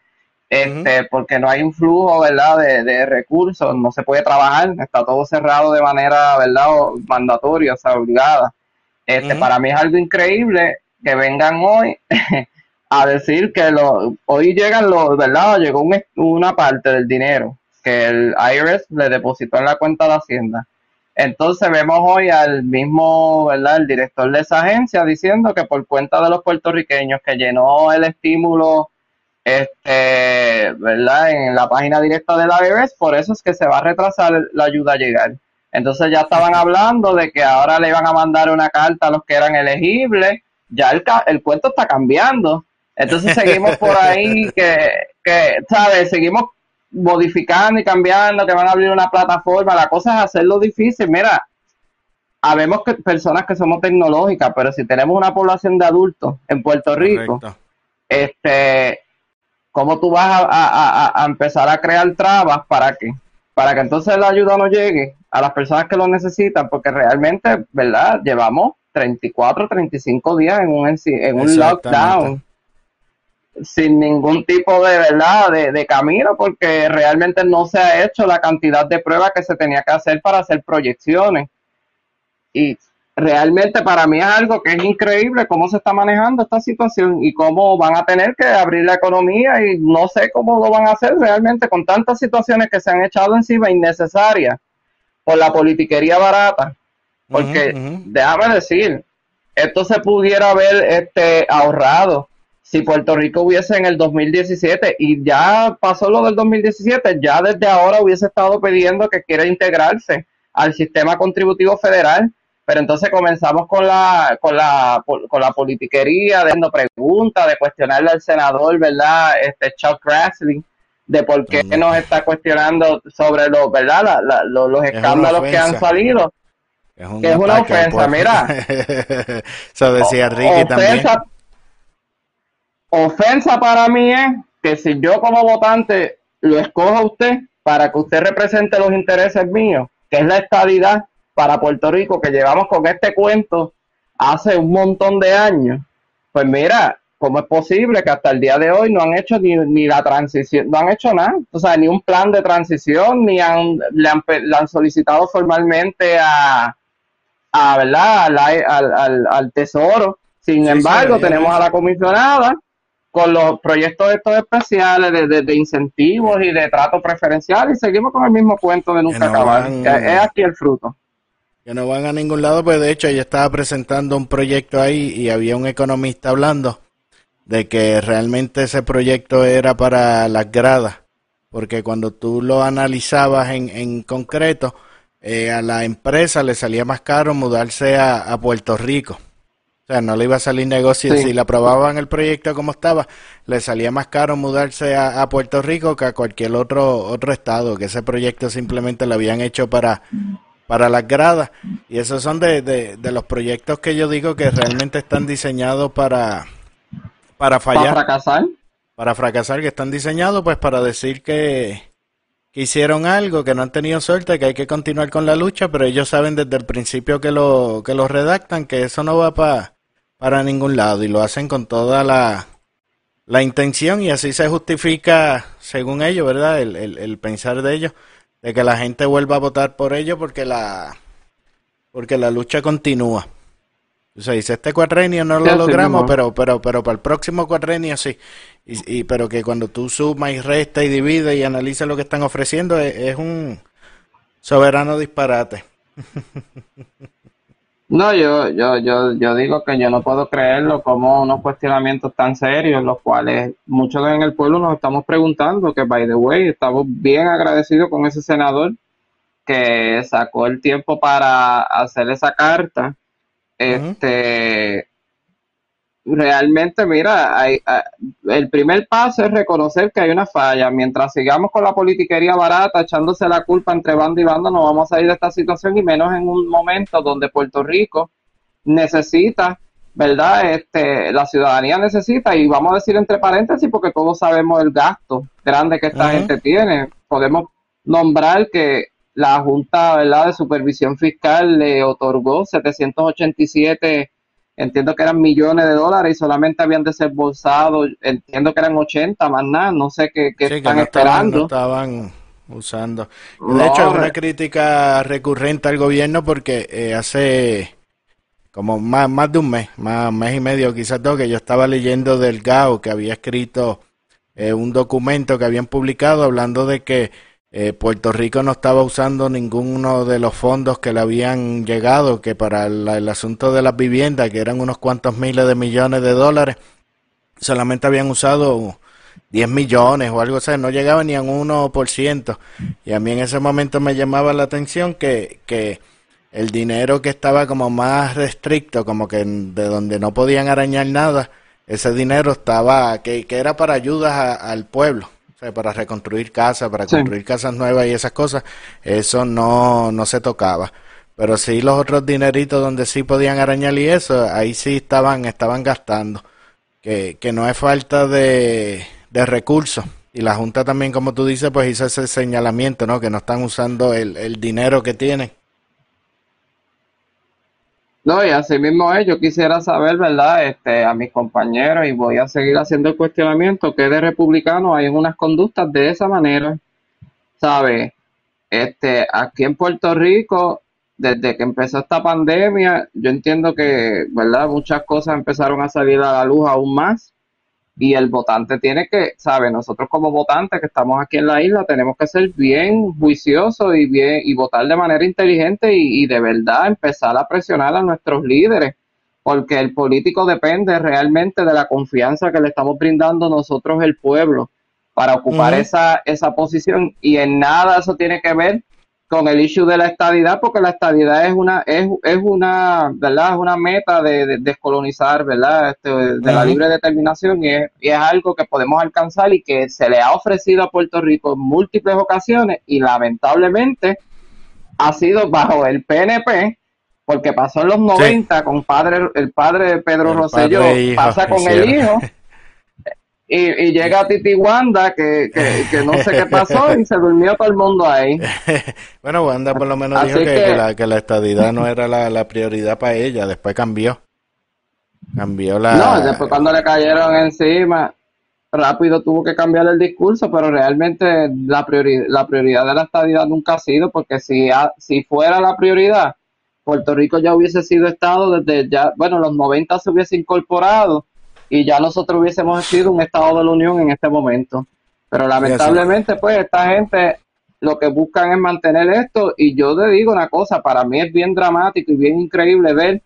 este, porque no hay un flujo, ¿verdad? De, de recursos, no se puede trabajar, está todo cerrado de manera, ¿verdad? O mandatoria, o sea, obligada. Este, para mí es algo increíble que vengan hoy [laughs] a decir que lo, hoy llegan los, ¿verdad? Llegó un- una parte del dinero que el IRS le depositó en la cuenta de Hacienda. Entonces vemos hoy al mismo, ¿verdad? El director de esa agencia diciendo que por cuenta de los puertorriqueños que llenó el estímulo, este, ¿verdad? En la página directa del IRS, por eso es que se va a retrasar la ayuda a llegar. Entonces ya estaban hablando de que ahora le iban a mandar una carta a los que eran elegibles. Ya el, el cuento está cambiando. Entonces seguimos por ahí que, que, ¿sabes? Seguimos modificando y cambiando, que van a abrir una plataforma. La cosa es hacerlo difícil. Mira, habemos que, personas que somos tecnológicas, pero si tenemos una población de adultos en Puerto Rico, Correcto. este, ¿cómo tú vas a, a- a- a empezar a crear trabas para que, para que entonces la ayuda no llegue a las personas que lo necesitan? Porque realmente, ¿verdad? Llevamos 34, 35 días en un, en un lockdown sin ningún tipo de verdad de, de camino porque realmente no se ha hecho la cantidad de pruebas que se tenía que hacer para hacer proyecciones y realmente para mí es algo que es increíble cómo se está manejando esta situación y cómo van a tener que abrir la economía y no sé cómo lo van a hacer realmente con tantas situaciones que se han echado encima innecesarias por la politiquería barata. Porque Ujú, ujú. déjame decir, esto se pudiera haber este, ahorrado si Puerto Rico hubiese en el 2017 y ya pasó lo del 2017, ya desde ahora hubiese estado pidiendo que quiera integrarse al sistema contributivo federal, pero entonces comenzamos con la con la con la politiquería, dando preguntas, de cuestionarle al senador, ¿verdad? Este Chuck Grassley de por qué Mm. nos está cuestionando sobre los, ¿verdad? La- la- lo- los escándalos que han ofensa. salido. Es, un que es una ofensa, mira. [laughs] Eso decía Ricky también. Ofensa, para mí es que si yo como votante lo escojo a usted para que usted represente los intereses míos, que es la estabilidad para Puerto Rico, que llevamos con este cuento hace un montón de años, pues mira, ¿cómo es posible que hasta el día de hoy no han hecho ni, ni la transición, no han hecho nada? O sea, ni un plan de transición, ni han, le, han, le han solicitado formalmente a, a ¿verdad? Al, al, al, al Tesoro. Sin Sí, embargo, sí, tenemos a la comisionada con los proyectos estos especiales de, de- de incentivos y de trato preferencial y seguimos con el mismo cuento de nunca no acabar. van- es aquí el fruto. Que no van a ningún lado, pues de hecho ella estaba presentando un proyecto ahí y había un economista hablando de que realmente ese proyecto era para las gradas, porque cuando tú lo analizabas en, en concreto, eh, a la empresa le salía más caro mudarse a, a Puerto Rico. O sea, no le iba a salir negocio. Sí. Si le aprobaban el proyecto como estaba, le salía más caro mudarse a, a Puerto Rico que a cualquier otro, otro estado, que ese proyecto simplemente lo habían hecho para, para las gradas. Y esos son de, de, de los proyectos que yo digo que realmente están diseñados para, para Para fallar, fracasar. para fracasar, que están diseñados pues para decir que, que hicieron algo, que no han tenido suerte, que hay que continuar con la lucha, pero ellos saben desde el principio que lo, que lo redactan, que eso no va pa- para ningún lado y lo hacen con toda la, la intención y así se justifica, según ellos, ¿verdad? El, el, el pensar de ellos, de que la gente vuelva a votar por ellos porque la, porque la lucha continúa. O sea, dice, este cuatrenio no lo logramos, pero, pero, pero para el próximo cuatrenio sí. Y, y- pero que cuando tú sumas y restas y divides y analizas lo que están ofreciendo, es, es un soberano disparate. [laughs] No, yo, yo, yo, yo digo que yo no puedo creerlo como unos cuestionamientos tan serios, los cuales muchos en el pueblo nos estamos preguntando, que by the way, estamos bien agradecidos con ese senador que sacó el tiempo para hacer esa carta. Este, realmente, mira, hay, hay- el primer paso es reconocer que hay una falla. Mientras sigamos con la politiquería barata, echándose la culpa entre bando y bando, no vamos a salir de esta situación y menos en un momento donde Puerto Rico necesita, ¿verdad? Este, la ciudadanía necesita, y vamos a decir entre paréntesis, porque todos sabemos el gasto grande que esta gente tiene. Podemos nombrar que la Junta, ¿verdad? de Supervisión Fiscal le otorgó 787 entiendo que eran millones de dólares y solamente habían desembolsado, entiendo que eran 80 más nada, no sé qué, qué Sí, que están no estaban, esperando. no estaban usando. De No, hecho, es una crítica recurrente al gobierno porque eh, hace como más, más de un mes, más mes y medio, quizás dos, que yo estaba leyendo del GAO que había escrito eh, un documento que habían publicado hablando de que eh, Puerto Rico no estaba usando ninguno de los fondos que le habían llegado, que para el, asunto de las viviendas, que eran unos cuantos miles de millones de dólares, solamente habían usado 10 millones o algo así, no llegaba ni a un 1%. Y a mí en ese momento me llamaba la atención que, que el dinero que estaba como más restricto, como que de donde no podían arañar nada, ese dinero estaba, que, que era para ayudas a- al pueblo, o sea, para reconstruir casas, para Sí. construir casas nuevas y esas cosas, eso no, no se tocaba. Pero sí los otros dineritos donde sí podían arañar y eso, ahí sí estaban, estaban gastando que, que no es falta de, de recursos. Y la Junta también, como tú dices, pues hizo ese señalamiento, ¿no? Que no están usando el, el dinero que tienen. No, y así mismo es, yo quisiera saber, ¿verdad? Este, a mis compañeros, y voy a seguir haciendo el cuestionamiento, que de republicanos hay unas conductas de esa manera, ¿sabe? Este, aquí en Puerto Rico, desde que empezó esta pandemia, yo entiendo que, ¿verdad? Muchas cosas empezaron a salir a la luz aún más. Y el votante tiene que, ¿sabe? Nosotros como votantes que estamos aquí en la isla tenemos que ser bien juiciosos y bien y votar de manera inteligente y, y de verdad empezar a presionar a nuestros líderes, porque el político depende realmente de la confianza que le estamos brindando nosotros el pueblo para ocupar esa, esa posición y en nada eso tiene que ver con el issue de la estadidad, porque la estadidad es una, es, es una, ¿verdad? Es una meta de, de descolonizar, ¿verdad? Este, de la libre determinación y es, y es algo que podemos alcanzar y que se le ha ofrecido a Puerto Rico en múltiples ocasiones y lamentablemente ha sido bajo el PNP, porque pasó en los 90 con padre, el padre de Pedro El Rosselló, padre e hijo, pasa con el hijo y, y llega Titi Wanda, que, que, que no sé qué pasó y se durmió todo el mundo ahí. [laughs] bueno, Wanda por lo menos Así dijo que, que- que la, que la estadidad no era la, la prioridad para ella, después cambió. Cambió la... No, después cuando le cayeron encima, rápido tuvo que cambiar el discurso, pero realmente la, priori- la prioridad de la estadidad nunca ha sido, porque si, ha- si fuera la prioridad, Puerto Rico ya hubiese sido estado desde ya, bueno, los 90 se hubiese incorporado y ya nosotros hubiésemos sido un estado de la Unión en este momento. Pero lamentablemente, pues, esta gente lo que buscan es mantener esto y yo te digo una cosa, para mí es bien dramático y bien increíble ver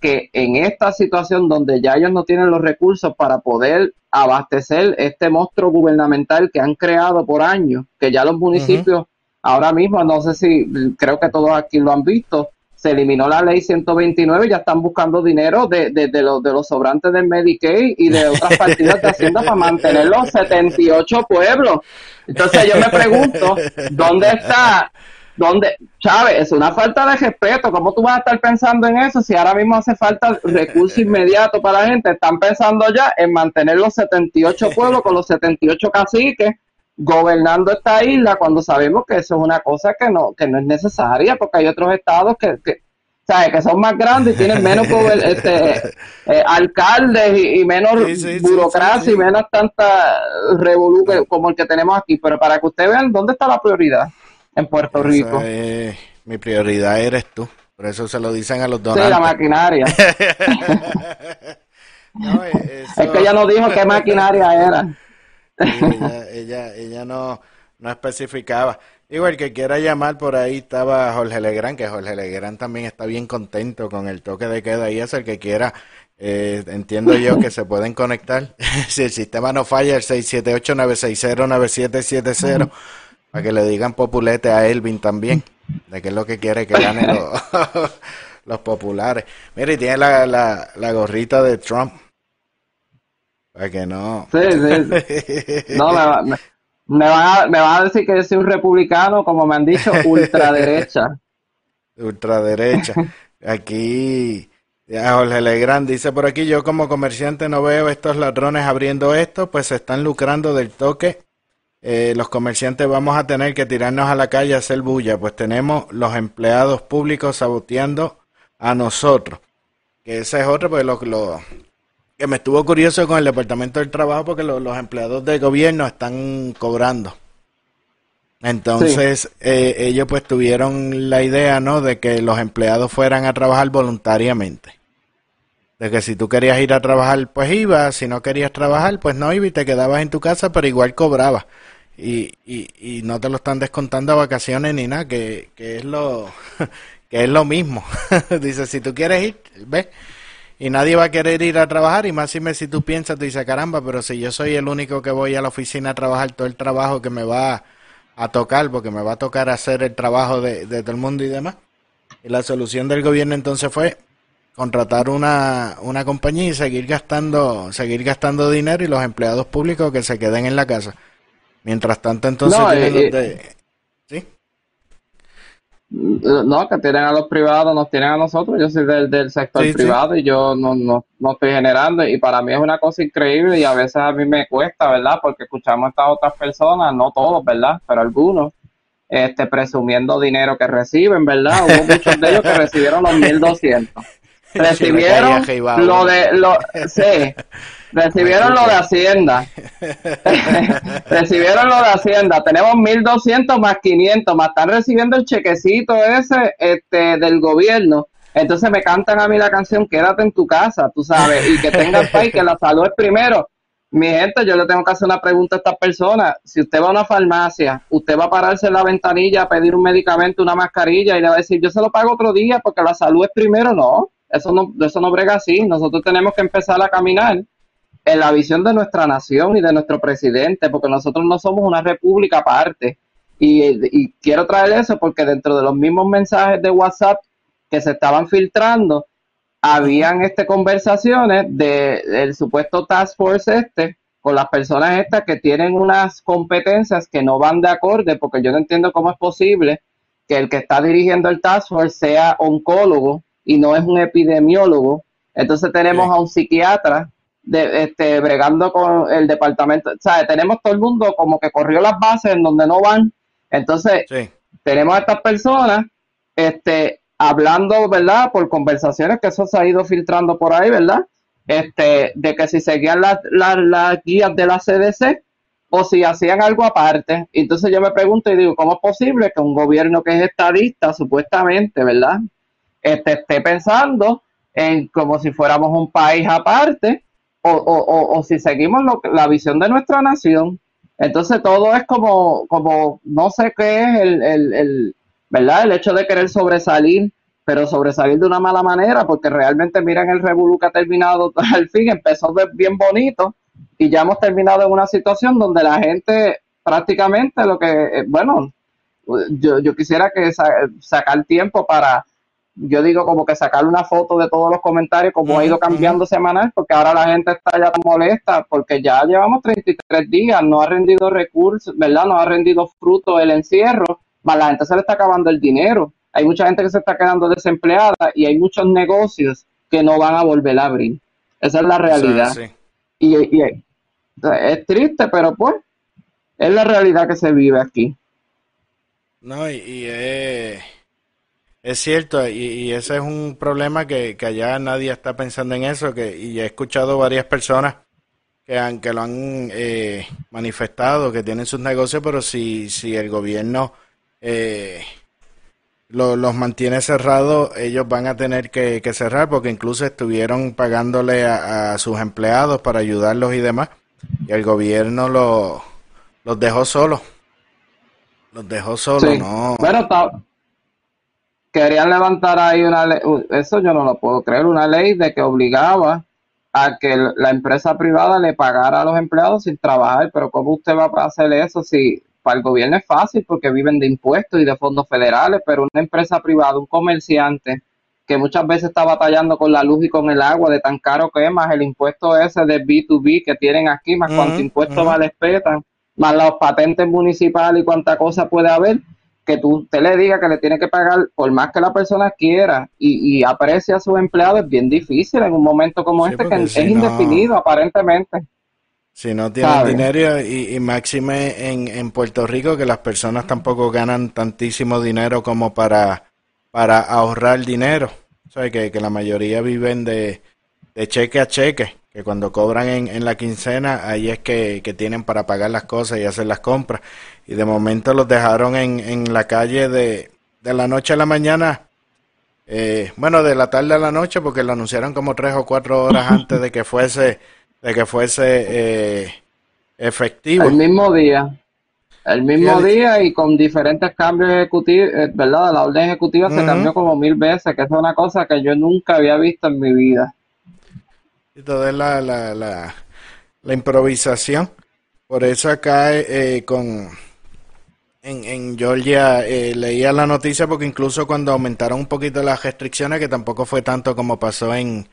que en esta situación donde ya ellos no tienen los recursos para poder abastecer este monstruo gubernamental que han creado por años, que ya los municipios ahora mismo, no sé si, creo que todos aquí lo han visto, se eliminó la ley 129 y ya están buscando dinero de, de, los, de los sobrantes del Medicaid y de otras partidas de Hacienda para mantener los 78 pueblos. Entonces yo me pregunto, ¿dónde está? ¿Dónde? Chávez, es una falta de respeto. ¿Cómo tú vas a estar pensando en eso si ahora mismo hace falta recursos inmediatos para la gente? Están pensando ya en mantener los 78 pueblos con los 78 caciques gobernando esta isla cuando sabemos que eso es una cosa que no que no es necesaria porque hay otros estados que, que ¿sabes? que son más grandes y tienen menos gober- [laughs] este, eh, alcaldes y, y menos Sí, sí, sí, burocracia sí, sí. y menos tanta revolú que- como el que tenemos aquí pero para que ustedes vean dónde está la prioridad en Puerto Esa Rico es- mi prioridad eres tú. Por eso se lo dicen a los sí donantes. la maquinaria [laughs] [laughs] No, eh, eso- es que ella no dijo qué maquinaria era Sí, ella, ella, ella no, no especificaba. Digo, el que quiera llamar por ahí estaba Jorge Legrand, que Jorge Legrand también está bien contento con el toque de queda y eso, el que quiera, eh, entiendo yo que se pueden conectar. [laughs] si el sistema no falla, el 678-960-9770, para que le digan populete a Elvin también, de que es lo que quiere que gane los, [laughs] los populares. Mire, y tiene la, la, la gorrita de Trump, para que no... sí, sí, sí. [laughs] No, me, va- me, me van a, me van a decir que yo soy un republicano, como me han dicho, ultraderecha. [laughs] ultraderecha. Aquí, Jorge Legrand dice por aquí, yo como comerciante no veo estos ladrones abriendo esto, pues se están lucrando del toque. Eh, los comerciantes vamos a tener que tirarnos a la calle a hacer bulla, pues tenemos los empleados públicos saboteando a nosotros. Que ese es otro, pues lo, lo que me estuvo curioso con el Departamento del Trabajo, porque lo- los empleados del gobierno están cobrando. Entonces, eh, ellos pues tuvieron la idea, ¿no? De que los empleados fueran a trabajar voluntariamente. De que si tú querías ir a trabajar, pues ibas, si no querías trabajar, pues no ibas y te quedabas en tu casa, pero igual cobrabas. Y, y, y no te lo están descontando a vacaciones ni nada, que, que es lo [laughs] que es lo mismo. [laughs] Dice, si tú quieres ir, ve. Y nadie va a querer ir a trabajar, y más si, me, si tú piensas, tú dices, caramba, pero si yo soy el único que voy a la oficina a trabajar todo el trabajo que me va a tocar, porque me va a tocar hacer el trabajo de, de todo el mundo y demás. Y la solución del gobierno entonces fue contratar una, una compañía y seguir gastando, seguir gastando dinero y los empleados públicos que se queden en la casa. Mientras tanto, entonces No, eh, de- ¿Sí? No, que tienen a los privados, nos tienen a nosotros. Yo soy del, del sector Sí, sí. privado y yo no, no, no estoy generando. Y para mí es una cosa increíble y a veces a mí me cuesta, ¿verdad? Porque escuchamos a estas otras personas, no todos, ¿verdad? Pero algunos, este, presumiendo dinero que reciben, ¿verdad? Hubo [laughs] muchos de ellos que recibieron los 1200. Recibieron lo de, lo, sí, [laughs] recibieron lo de Hacienda. [laughs] recibieron lo de Hacienda. Tenemos 1200 más 500, más están recibiendo el chequecito ese este del gobierno. Entonces me cantan a mí la canción Quédate en tu casa, tú sabes, y que tengan paz y que la salud es primero. Mi gente, yo le tengo que hacer una pregunta a estas personas. Si usted va a una farmacia, usted va a pararse en la ventanilla a pedir un medicamento, una mascarilla y le va a decir, yo se lo pago otro día porque la salud es primero. No, eso no, eso no brega así. Nosotros tenemos que empezar a caminar en la visión de nuestra nación y de nuestro presidente, porque nosotros no somos una república aparte. Y, y quiero traer eso porque dentro de los mismos mensajes de WhatsApp que se estaban filtrando, habían este conversaciones de el supuesto task force este con las personas estas que tienen unas competencias que no van de acorde, porque yo no entiendo cómo es posible que el que está dirigiendo el task force sea oncólogo y no es un epidemiólogo. Entonces tenemos Sí. a un psiquiatra de, este, bregando con el departamento, o sea, tenemos todo el mundo como que corrió las bases en donde no van. Entonces, Sí. tenemos a estas personas este, hablando, ¿verdad? Por conversaciones que eso se ha ido filtrando por ahí, ¿verdad? Este, de que si seguían las, las, las guías de la CDC o si hacían algo aparte. Entonces yo me pregunto y digo, ¿cómo es posible que un gobierno que es estadista, supuestamente, ¿verdad? Este, esté pensando en como si fuéramos un país aparte o, o, o, si seguimos lo, la visión de nuestra nación. Entonces todo es como, como no sé qué es el, el, el, ¿verdad? El hecho de querer sobresalir pero sobresalir de una mala manera, porque realmente miren el revolú que ha terminado [laughs] al fin, empezó bien bonito y ya hemos terminado en una situación donde la gente prácticamente lo que, eh, bueno, yo, yo quisiera que sa- sacar tiempo para, yo digo como que sacar una foto de todos los comentarios, como ha ido cambiando semanal, porque ahora la gente está ya molesta, porque ya llevamos 33 días, no ha rendido recursos, ¿verdad? No ha rendido fruto el encierro, más la gente se le está acabando el dinero. Hay mucha gente que se está quedando desempleada y hay muchos negocios que no van a volver a abrir. Esa es la realidad. Sí. Y, y- es triste, pero pues es la realidad que se vive aquí. No, y, y es, es cierto, y, y ese es un problema que, que allá nadie está pensando en eso, que, y he escuchado varias personas que, han, que lo han eh, manifestado, que tienen sus negocios, pero si, si el gobierno eh, lo- los mantiene cerrados, ellos van a tener que, que cerrar, porque incluso estuvieron pagándole a, a sus empleados para ayudarlos y demás, y el gobierno lo- los dejó solos. Los dejó solos, Sí. no. Ta- querían levantar ahí una ley, eso yo no lo puedo creer, una ley de que obligaba a que la empresa privada le pagara a los empleados sin trabajar, pero ¿cómo usted va a hacer eso si para el gobierno es fácil porque viven de impuestos y de fondos federales, pero una empresa privada, un comerciante que muchas veces está batallando con la luz y con el agua de tan caro que es, más el impuesto ese de B2B que tienen aquí, más cuánto Ujú, impuestos ujú. más les petan, más los patentes municipales y cuánta cosa puede haber, que tú usted le diga que le tiene que pagar por más que la persona quiera y, y aprecie a sus empleados es bien difícil en un momento como Sí, este que es no- indefinido aparentemente. Si no tienen dinero y, y máxime en, en Puerto Rico, que las personas tampoco ganan tantísimo dinero como para, para ahorrar dinero. O sea, que, que la mayoría viven de, de cheque a cheque, que cuando cobran en, en la quincena, ahí es que, que tienen para pagar las cosas y hacer las compras. Y de momento los dejaron en, en la calle de, de la noche a la mañana. eh, bueno, de la tarde a la noche, porque lo anunciaron como tres o cuatro horas [laughs] antes de que fuese, de que fuese eh, efectivo. El mismo día. El mismo día y con diferentes cambios ejecutivos, eh, ¿verdad? La orden ejecutiva se cambió como mil veces, que es una cosa que yo nunca había visto en mi vida. Y toda la, la, la, la improvisación. Por eso acá eh, con en, en Georgia eh, leía la noticia porque incluso cuando aumentaron un poquito las restricciones, que tampoco fue tanto como pasó en,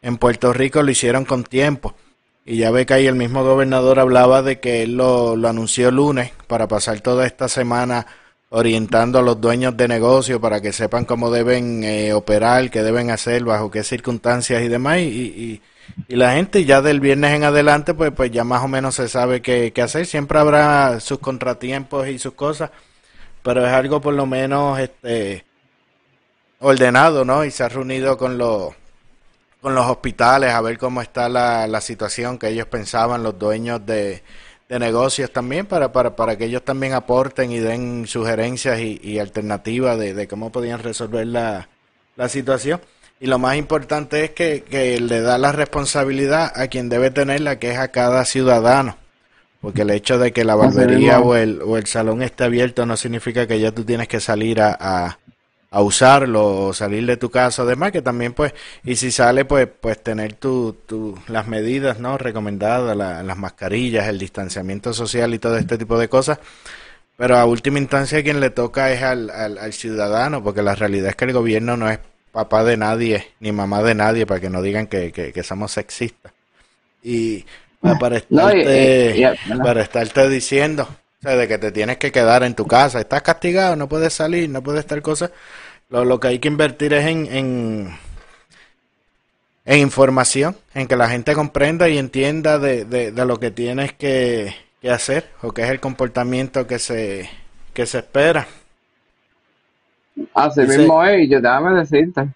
en Puerto Rico, lo hicieron con tiempo. Y ya ve que ahí el mismo gobernador hablaba de que él lo, lo anunció el lunes para pasar toda esta semana orientando a los dueños de negocio para que sepan cómo deben eh, operar, qué deben hacer, bajo qué circunstancias y demás. Y, y, y la gente ya del viernes en adelante, pues, pues ya más o menos se sabe qué, qué hacer. Siempre habrá sus contratiempos y sus cosas, pero es algo por lo menos este ordenado, ¿no? Y se ha reunido con los con los hospitales a ver cómo está la, la situación que ellos pensaban, los dueños de, de negocios también, para, para, para que ellos también aporten y den sugerencias y, alternativas de, de cómo podían resolver la, la situación. Y lo más importante es que, que le da la responsabilidad a quien debe tenerla, que es a cada ciudadano. Porque el hecho de que la barbería o el, o el salón esté abierto no significa que ya tú tienes que salir a, a, a usarlo o salir de tu casa, además que también pues, y si sale pues, pues tener tu, tu, las medidas no recomendadas, la- las mascarillas, el distanciamiento social y todo este tipo de cosas, pero a última instancia quien le toca es al, al, al ciudadano, porque la realidad es que el gobierno no es papá de nadie, ni mamá de nadie, para que no digan que, que, que somos sexistas. Y para, para No, y- estarte, y- y- para estarte diciendo, o sea, de que te tienes que quedar en tu casa, estás castigado, no puedes salir, no puedes estar cosas. Lo, lo que hay que invertir es en, en, en información, en que la gente comprenda y entienda de, de, de lo que tienes que, que hacer o que es el comportamiento que se, que se espera. Así mismo es, y yo déjame decirte,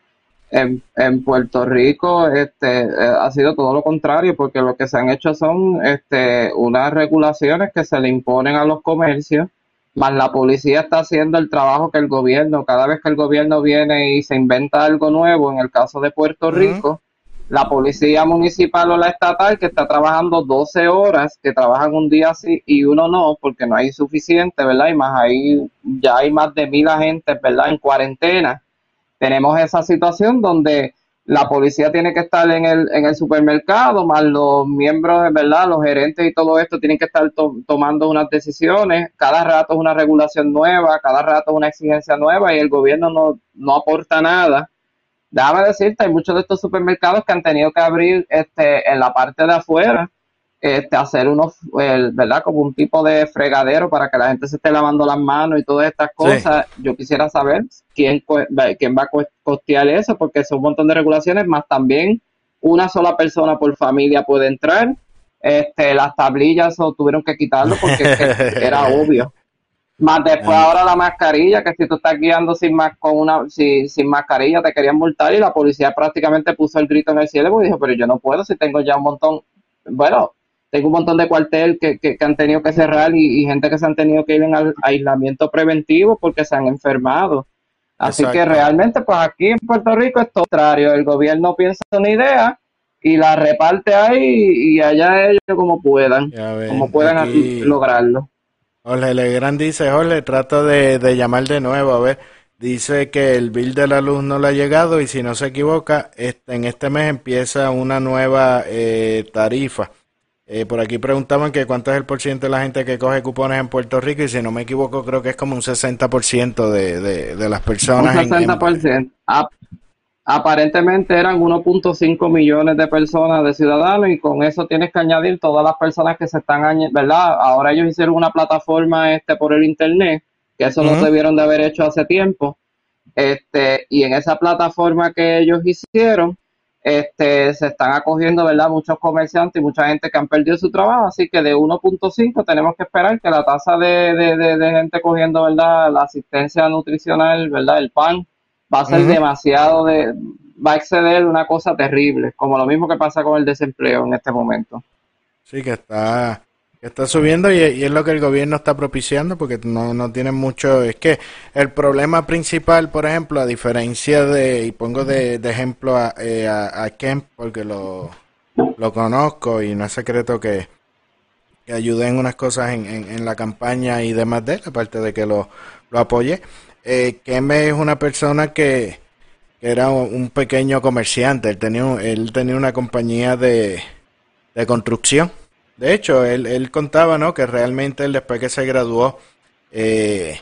en, en Puerto Rico este, eh, ha sido todo lo contrario, porque lo que se han hecho son este, unas regulaciones que se le imponen a los comercios, más la policía está haciendo el trabajo que el gobierno, cada vez que el gobierno viene y se inventa algo nuevo, en el caso de Puerto. Rico, la policía municipal o la estatal que está trabajando 12 horas, que trabajan un día sí y uno no, porque no hay suficiente, ¿verdad? Y más ahí, ya hay más de mil agentes, ¿verdad? En cuarentena, tenemos esa situación donde la policía tiene que estar en el, en el supermercado, más los miembros, ¿verdad? Los gerentes y todo esto tienen que estar to- tomando unas decisiones. Cada rato es una regulación nueva, cada rato es una exigencia nueva y el gobierno no, no aporta nada. Déjame decirte, hay muchos de estos supermercados que han tenido que abrir este, en la parte de afuera, este, hacer unos, el- ¿verdad? Como un tipo de fregadero para que la gente se esté lavando las manos y todas estas cosas. Yo quisiera saber quién, quién va a co- costear eso, porque son un montón de regulaciones, más también una sola persona por familia puede entrar. Este, las tablillas o tuvieron que quitarlo porque [laughs] era obvio. Más después ahora la mascarilla, que si tú estás guiando sin más con una si- sin mascarilla te querían multar y la policía prácticamente puso el grito en el cielo y dijo, pero yo no puedo si tengo ya un montón, bueno, tengo un montón de cuartel que, que, que han tenido que cerrar y, y gente que se han tenido que ir en al- aislamiento preventivo porque se han enfermado. Así que realmente, pues aquí en Puerto Rico es todo contrario. El gobierno piensa una idea y la reparte ahí y allá ellos como puedan, como puedan aquí- lograrlo. Jorge Legrand dice, Jorge, trato de, de llamar de nuevo, a ver. Dice que el bill de la luz no le ha llegado y si no se equivoca, este, en este mes empieza una nueva eh, tarifa. Eh, por aquí preguntaban que cuánto es el porcentaje de la gente que coge cupones en Puerto Rico y si no me equivoco creo que es como un 60% de, de, de las Un personas. en- en- 60%. Ap- aparentemente eran 1.5 millones de personas de ciudadanos y con eso tienes que añadir todas las personas que se están, ¿verdad? Ahora ellos hicieron una plataforma este por el internet, que eso lo debieron de haber hecho hace tiempo. Este, y en esa plataforma que ellos hicieron, este, se están acogiendo, ¿verdad? Muchos comerciantes y mucha gente que han perdido su trabajo, así que de 1.5 tenemos que esperar que la tasa de, de, de, de gente cogiendo, ¿verdad? La asistencia nutricional, ¿verdad? El PAN, va a ser demasiado de, va a exceder una cosa terrible, como lo mismo que pasa con el desempleo en este momento. Sí, que está, que está subiendo y, y es lo que el gobierno está propiciando porque no, no tienen mucho. Es que el problema principal, por ejemplo, a diferencia de, y pongo de, de ejemplo a, eh, a, a Kemp porque lo, lo conozco y no es secreto que, que ayudé en unas cosas en, en, en la campaña y demás de él, aparte de que lo, lo apoyé. Eh, Kemp es una persona que, era un, pequeño comerciante, él tenía, él tenía una compañía de de construcción. De hecho, él, él contaba, ¿no? Que realmente él después que se graduó, eh,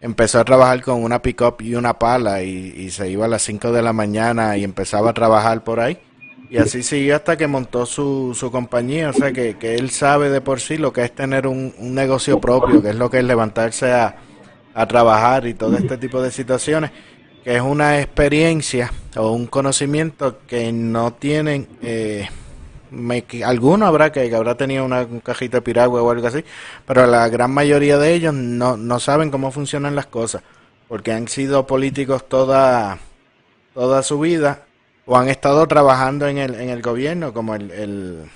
empezó a trabajar con una pick-up y una pala y, y se iba a las 5 de la mañana y empezaba a trabajar por ahí. Y así siguió hasta que montó su, su compañía. O sea, que, que él sabe de por sí lo que es tener un negocio propio, que es lo que es levantarse a, a trabajar y todo este tipo de situaciones, que es una experiencia o un conocimiento que no tienen... Eh, me, habrá que, habrá tenido una un cajita de piragua o algo así, pero la gran mayoría de ellos no, no saben cómo funcionan las cosas, porque han sido políticos toda, toda su vida o han estado trabajando en el, en el gobierno, como el, el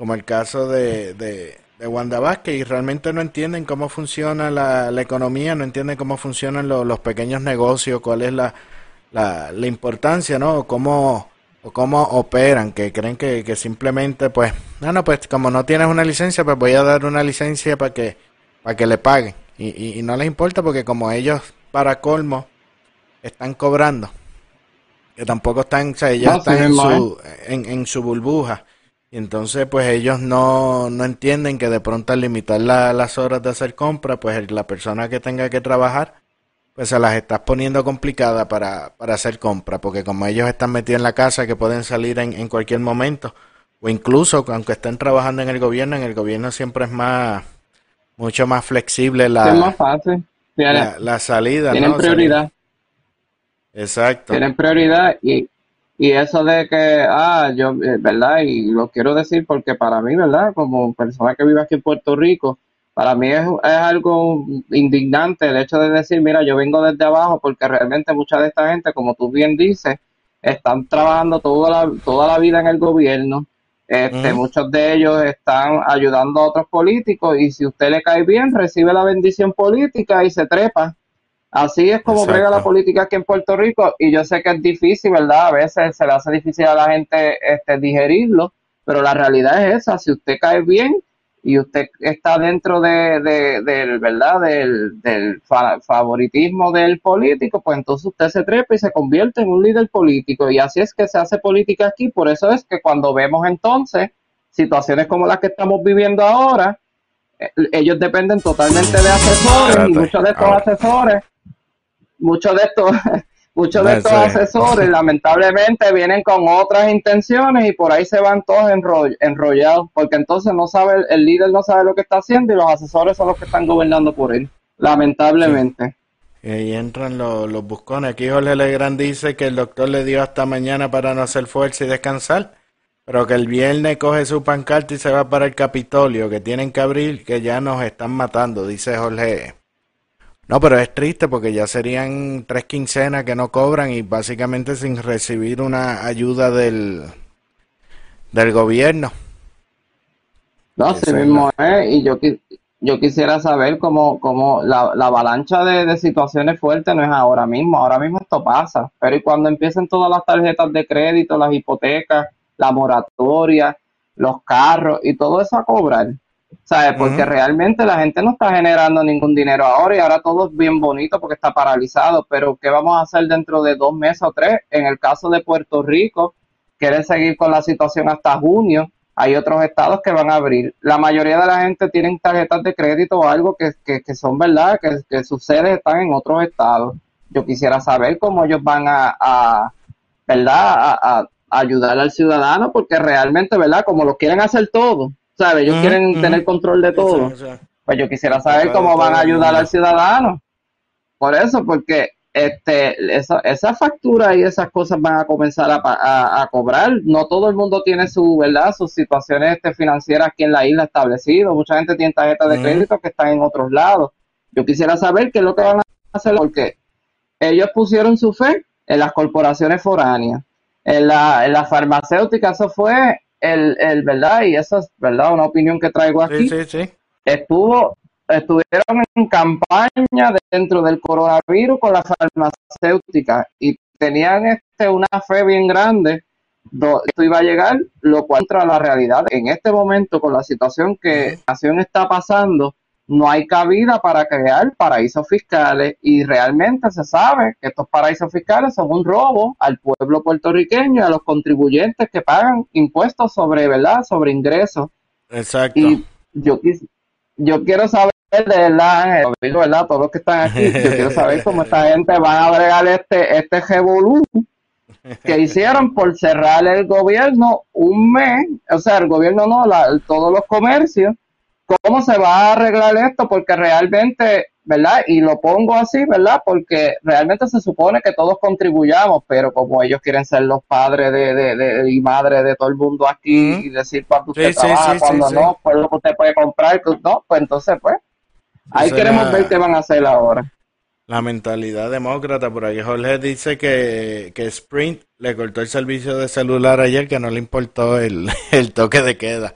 como el caso de, de Wanda Vázquez, y realmente no entienden cómo funciona la, la economía, no entienden cómo funcionan lo- los pequeños negocios, cuál es la, la, la importancia, ¿no? Cómo, o cómo operan, que creen que, que simplemente, pues, no, no, pues como no tienes una licencia, pues voy a dar una licencia para que, para que le paguen. Y, y, y no les importa porque como ellos, para colmo, están cobrando, que tampoco están, o sea, ellos No, están en su, en, en su burbuja. Y entonces, pues ellos no, no entienden que de pronto al limitar la- las horas de hacer compra, pues la persona que tenga que trabajar, pues se las estás poniendo complicadas para, para hacer compra, porque como ellos están metidos en la casa, que pueden salir en, en cualquier momento, o incluso aunque estén trabajando en el gobierno, en el gobierno siempre es más, mucho más flexible es la, más fácil. La, la salida, tienen ¿no? prioridad. Exacto. tienen prioridad y, y eso de que, ah, yo, eh, ¿verdad? Y lo quiero decir porque para mí, ¿verdad? Como persona que vive aquí en Puerto Rico, para mí es, es algo indignante el hecho de decir, mira, yo vengo desde abajo porque realmente mucha de esta gente, como tú bien dices, están trabajando toda la, toda la vida en el gobierno. Este. Muchos de ellos están ayudando a otros políticos y si usted le cae bien, recibe la bendición política y se trepa. Así es como brega la política aquí en Puerto Rico y yo sé que es difícil, ¿verdad? A veces se le hace difícil a la gente este, digerirlo, pero la realidad es esa, si usted cae bien y usted está dentro de, de- del, ¿verdad? Del, del fa- favoritismo del político, pues entonces usted se trepa y se convierte en un líder político. Y así es que se hace política aquí. Por eso es que cuando vemos entonces situaciones como las que estamos viviendo ahora, eh, ellos dependen totalmente de asesores y muchos de estos asesores, muchos de estos, [laughs] muchos de estos asesores [laughs] lamentablemente vienen con otras intenciones y por ahí se van todos enroll- enrollados, porque entonces no sabe, el líder no sabe lo que está haciendo y los asesores son los que están gobernando por él, lamentablemente. Y ahí entran los, los buscones. Aquí Jorge Legrand dice que el doctor le dio hasta mañana para no hacer fuerza y descansar, pero que el viernes coge su pancarta y se va para el Capitolio, que tienen que abrir, que ya nos están matando, dice Jorge. No, pero es triste porque ya serían tres quincenas que no cobran y básicamente sin recibir una ayuda del, del gobierno. No, es mismo es, y yo, yo quisiera saber cómo, cómo la, la avalancha de, de situaciones fuertes no es ahora mismo, ahora mismo esto pasa, pero y cuando empiecen todas las tarjetas de crédito, las hipotecas, la moratoria, los carros y todo eso a cobrar, ¿sabes? Porque realmente la gente no está generando ningún dinero ahora y ahora todo es bien bonito porque está paralizado, pero ¿qué vamos a hacer dentro de dos meses o tres? En el caso de Puerto Rico, quieren seguir con la situación hasta junio. Hay otros estados que van a abrir. La mayoría de la gente tienen tarjetas de crédito o algo que, que, que son verdad, que, que sus sedes están en otros estados. Yo quisiera saber cómo ellos van a, a ¿verdad? A ayudar al ciudadano, porque realmente, ¿verdad? Como lo quieren hacer todo, ¿sabes? Ellos quieren tener control de todo. Eso, eso. Pues yo quisiera saber cómo van a ayudar al ciudadano. Por eso, porque este, esa, esa factura y esas cosas van a comenzar a, pa- a, a cobrar. No todo el mundo tiene su, ¿verdad? Sus situaciones este, financieras aquí en la isla establecido. Mucha gente tiene tarjetas de crédito que están en otros lados. Yo quisiera saber qué es lo que van a hacer porque ellos pusieron su fe en las corporaciones foráneas, en la, en la farmacéutica, eso fue el, el, ¿verdad? Y eso es, ¿verdad? Una opinión que traigo aquí Sí, sí, sí. estuvo estuvieron en campaña dentro del coronavirus con la farmacéutica y tenían este una fe bien grande do- esto iba a llegar lo cual contra la realidad en este momento con la situación que la nación está pasando no hay cabida para crear paraísos fiscales y realmente se sabe que estos paraísos fiscales son un robo al pueblo puertorriqueño y a los contribuyentes que pagan impuestos sobre verdad sobre ingresos Exacto. y yo yo quiero saber de verdad, Ángel, ¿verdad? Todos los que están aquí, yo quiero [laughs] saber cómo esta gente va a bregar este, este revolú que hicieron por cerrar el gobierno un mes, o sea, el gobierno no, la- todos los comercios, cómo se va a arreglar esto, porque realmente, ¿verdad? Y lo pongo así, ¿verdad? Porque realmente se supone que todos contribuyamos, pero como ellos quieren ser los padres de, de, de- y madres de todo el mundo aquí y decir cuánto Sí, usted sí, trabaja, sí, sí, cuando no, pues lo que usted puede comprar, que no, pues entonces, pues, ahí Esa queremos la- ver qué van a hacer ahora. La mentalidad demócrata, por aquí Jorge dice que, que Sprint le cortó el servicio de celular ayer, que no le importó el, [laughs] el toque de queda.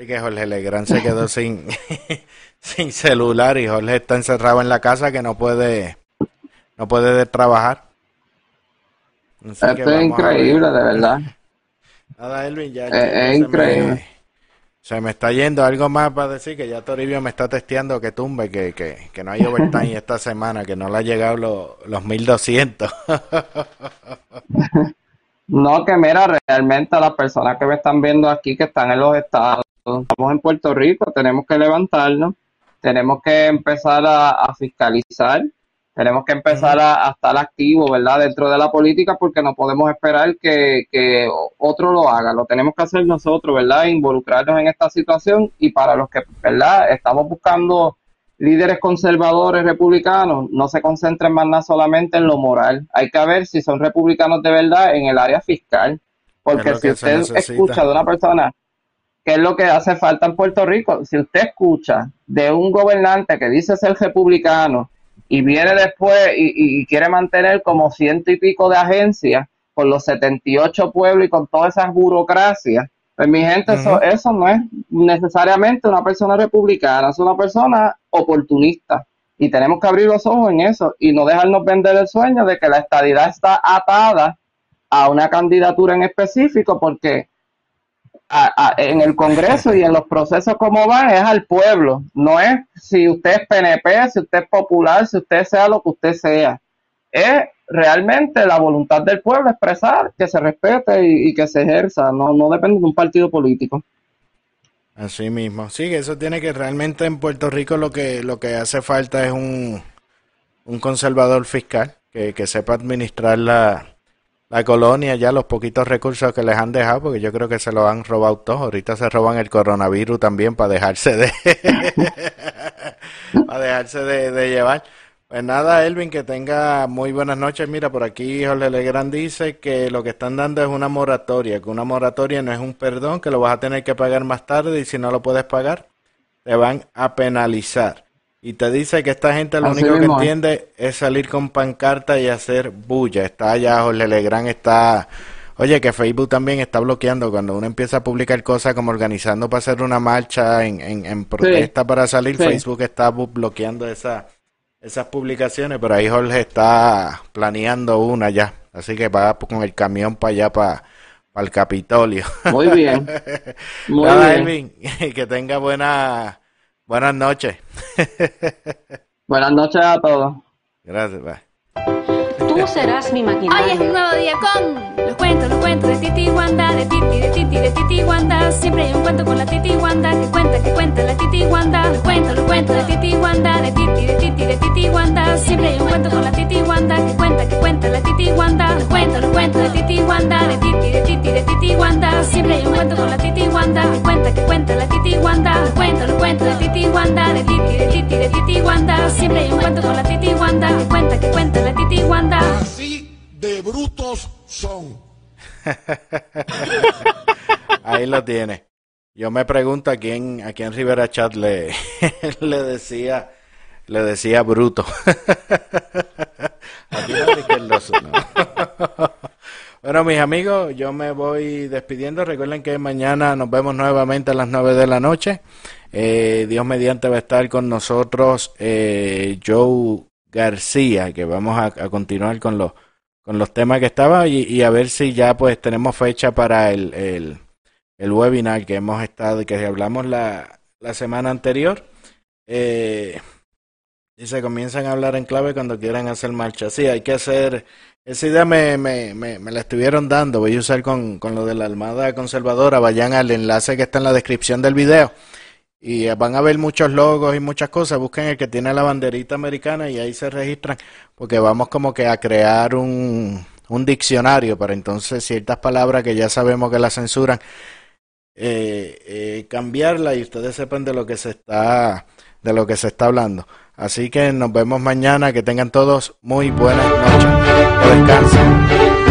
Así que Jorge Legrand se quedó sin, [laughs] sin celular y Jorge está encerrado en la casa que no puede, no puede trabajar. Así Esto es increíble, de verdad. Nada, Elvin, ya, Eh, es me- increíble. se me está yendo algo más para decir que ya Toribio me está testeando que tumbe, que, que, que no hay overtime esta [laughs] semana, que no le ha llegado lo- los 1200. [laughs] No, que mira, realmente a las personas que me están viendo aquí, que están en los estados, estamos en Puerto Rico, tenemos que levantarnos, tenemos que empezar a, a fiscalizar, tenemos que empezar a, a estar activos, ¿verdad? Dentro de la política, porque no podemos esperar que, que otro lo haga, lo tenemos que hacer nosotros, ¿verdad? Involucrarnos en esta situación y para los que, ¿verdad? Estamos buscando líderes conservadores republicanos no se concentren más nada solamente en lo moral. Hay que ver si son republicanos de verdad en el área fiscal. Porque si usted necesita. escucha de una persona, ¿qué es lo que hace falta en Puerto Rico? Si usted escucha de un gobernante que dice ser republicano y viene después y, quiere mantener como ciento y pico de agencias con los 78 pueblos y con todas esas burocracias, pues mi gente, eso, eso no es necesariamente una persona republicana, es una persona oportunista. Y tenemos que abrir los ojos en eso y no dejarnos vender el sueño de que la estadidad está atada a una candidatura en específico, porque a- en el Congreso y en los procesos como van es al pueblo, no es si usted es PNP, si usted es popular, si usted sea lo que usted sea. Es realmente la voluntad del pueblo expresar que se respete y, que se ejerza, no, depende de un partido político. Así mismo. Sí, eso tiene que realmente en Puerto Rico lo que, lo que hace falta es un, un conservador fiscal que, que sepa administrar la, la colonia, ya los poquitos recursos que les han dejado, porque yo creo que se lo han robado todos. Ahorita se roban el coronavirus también para dejarse de, [laughs] para dejarse de, llevar. Pues nada, Elvin, que tenga muy buenas noches. Mira, por aquí Jorge Legrand dice que lo que están dando es una moratoria, que una moratoria no es un perdón, que lo vas a tener que pagar más tarde y si no lo puedes pagar, te van a penalizar. Y te dice que esta gente lo Así único que mismo entiende es salir con pancarta y hacer bulla. Está allá, Jorge Legrand está... Oye, que Facebook también está bloqueando cuando uno empieza a publicar cosas como organizando para hacer una marcha en, en, en protesta para salir, sí. Facebook está bloqueando esa, esas publicaciones, pero ahí Jorge está planeando una ya. Así que va con el camión para allá, para, para el Capitolio. Muy bien. [laughs] Muy Nada, bien. Elvin, [laughs] que tenga buena, buenas noches. [laughs] Buenas noches a todos. Gracias, bye. Tú serás mi Hoy es un maquinaria. nuevo día con los cuentos, los cuentos de Titi Wanda, de Titi, de Titi, de Titi Wanda. Siempre hay un cuento con la Titi Wanda que cuenta, que cuenta la Titi Wanda. Los cuentos, los cuentos de Titi Wanda, de Titi, de Titi, de Titi Wanda. Siempre hay un cuento con la Titi Wanda que cuenta, que cuenta la Titi Wanda. Los cuentos, los cuentos de Titi Wanda, de Titi, de Titi, de Titi Wanda. Siempre hay un cuento con la Titi Wanda que cuenta, que cuenta la Titi Wanda. Los cuentos, los cuentos de Titi Wanda, de Titi, de Titi, de Titi Wanda. Siempre hay un cuento con la Titi Wanda que cuenta, que cuenta de brutos son. [laughs] Ahí lo tiene. Yo me pregunto a quién, a quién Rivera Chat le, [laughs] le decía, le decía bruto. [laughs] A ti no, Riqueldoso, no. Bueno, mis amigos, yo me voy despidiendo. Recuerden que mañana nos vemos nuevamente a las 9 de la noche. Eh, Dios mediante va a estar con nosotros eh, Joe García, que vamos a, a continuar con los, con los temas que estaba y, a ver si ya pues tenemos fecha para el, el, el webinar que hemos estado, que hablamos la, la semana anterior. Eh, y se comienzan a hablar en clave cuando quieran hacer marcha. Sí, hay que hacer. Esa idea me, me, me, me la estuvieron dando. Voy a usar con, con lo de la Armada Conservadora. Vayan al enlace que está en la descripción del video. Y eh, van a ver muchos logos y muchas cosas. Busquen el que tiene la banderita americana y ahí se registran. Porque vamos como que a crear un, un diccionario para entonces ciertas palabras que ya sabemos que las censuran. Eh, eh, cambiarla y ustedes sepan de lo que se está de lo que se está hablando. Así que nos vemos mañana. Que tengan todos muy buenas noches. Que descansen.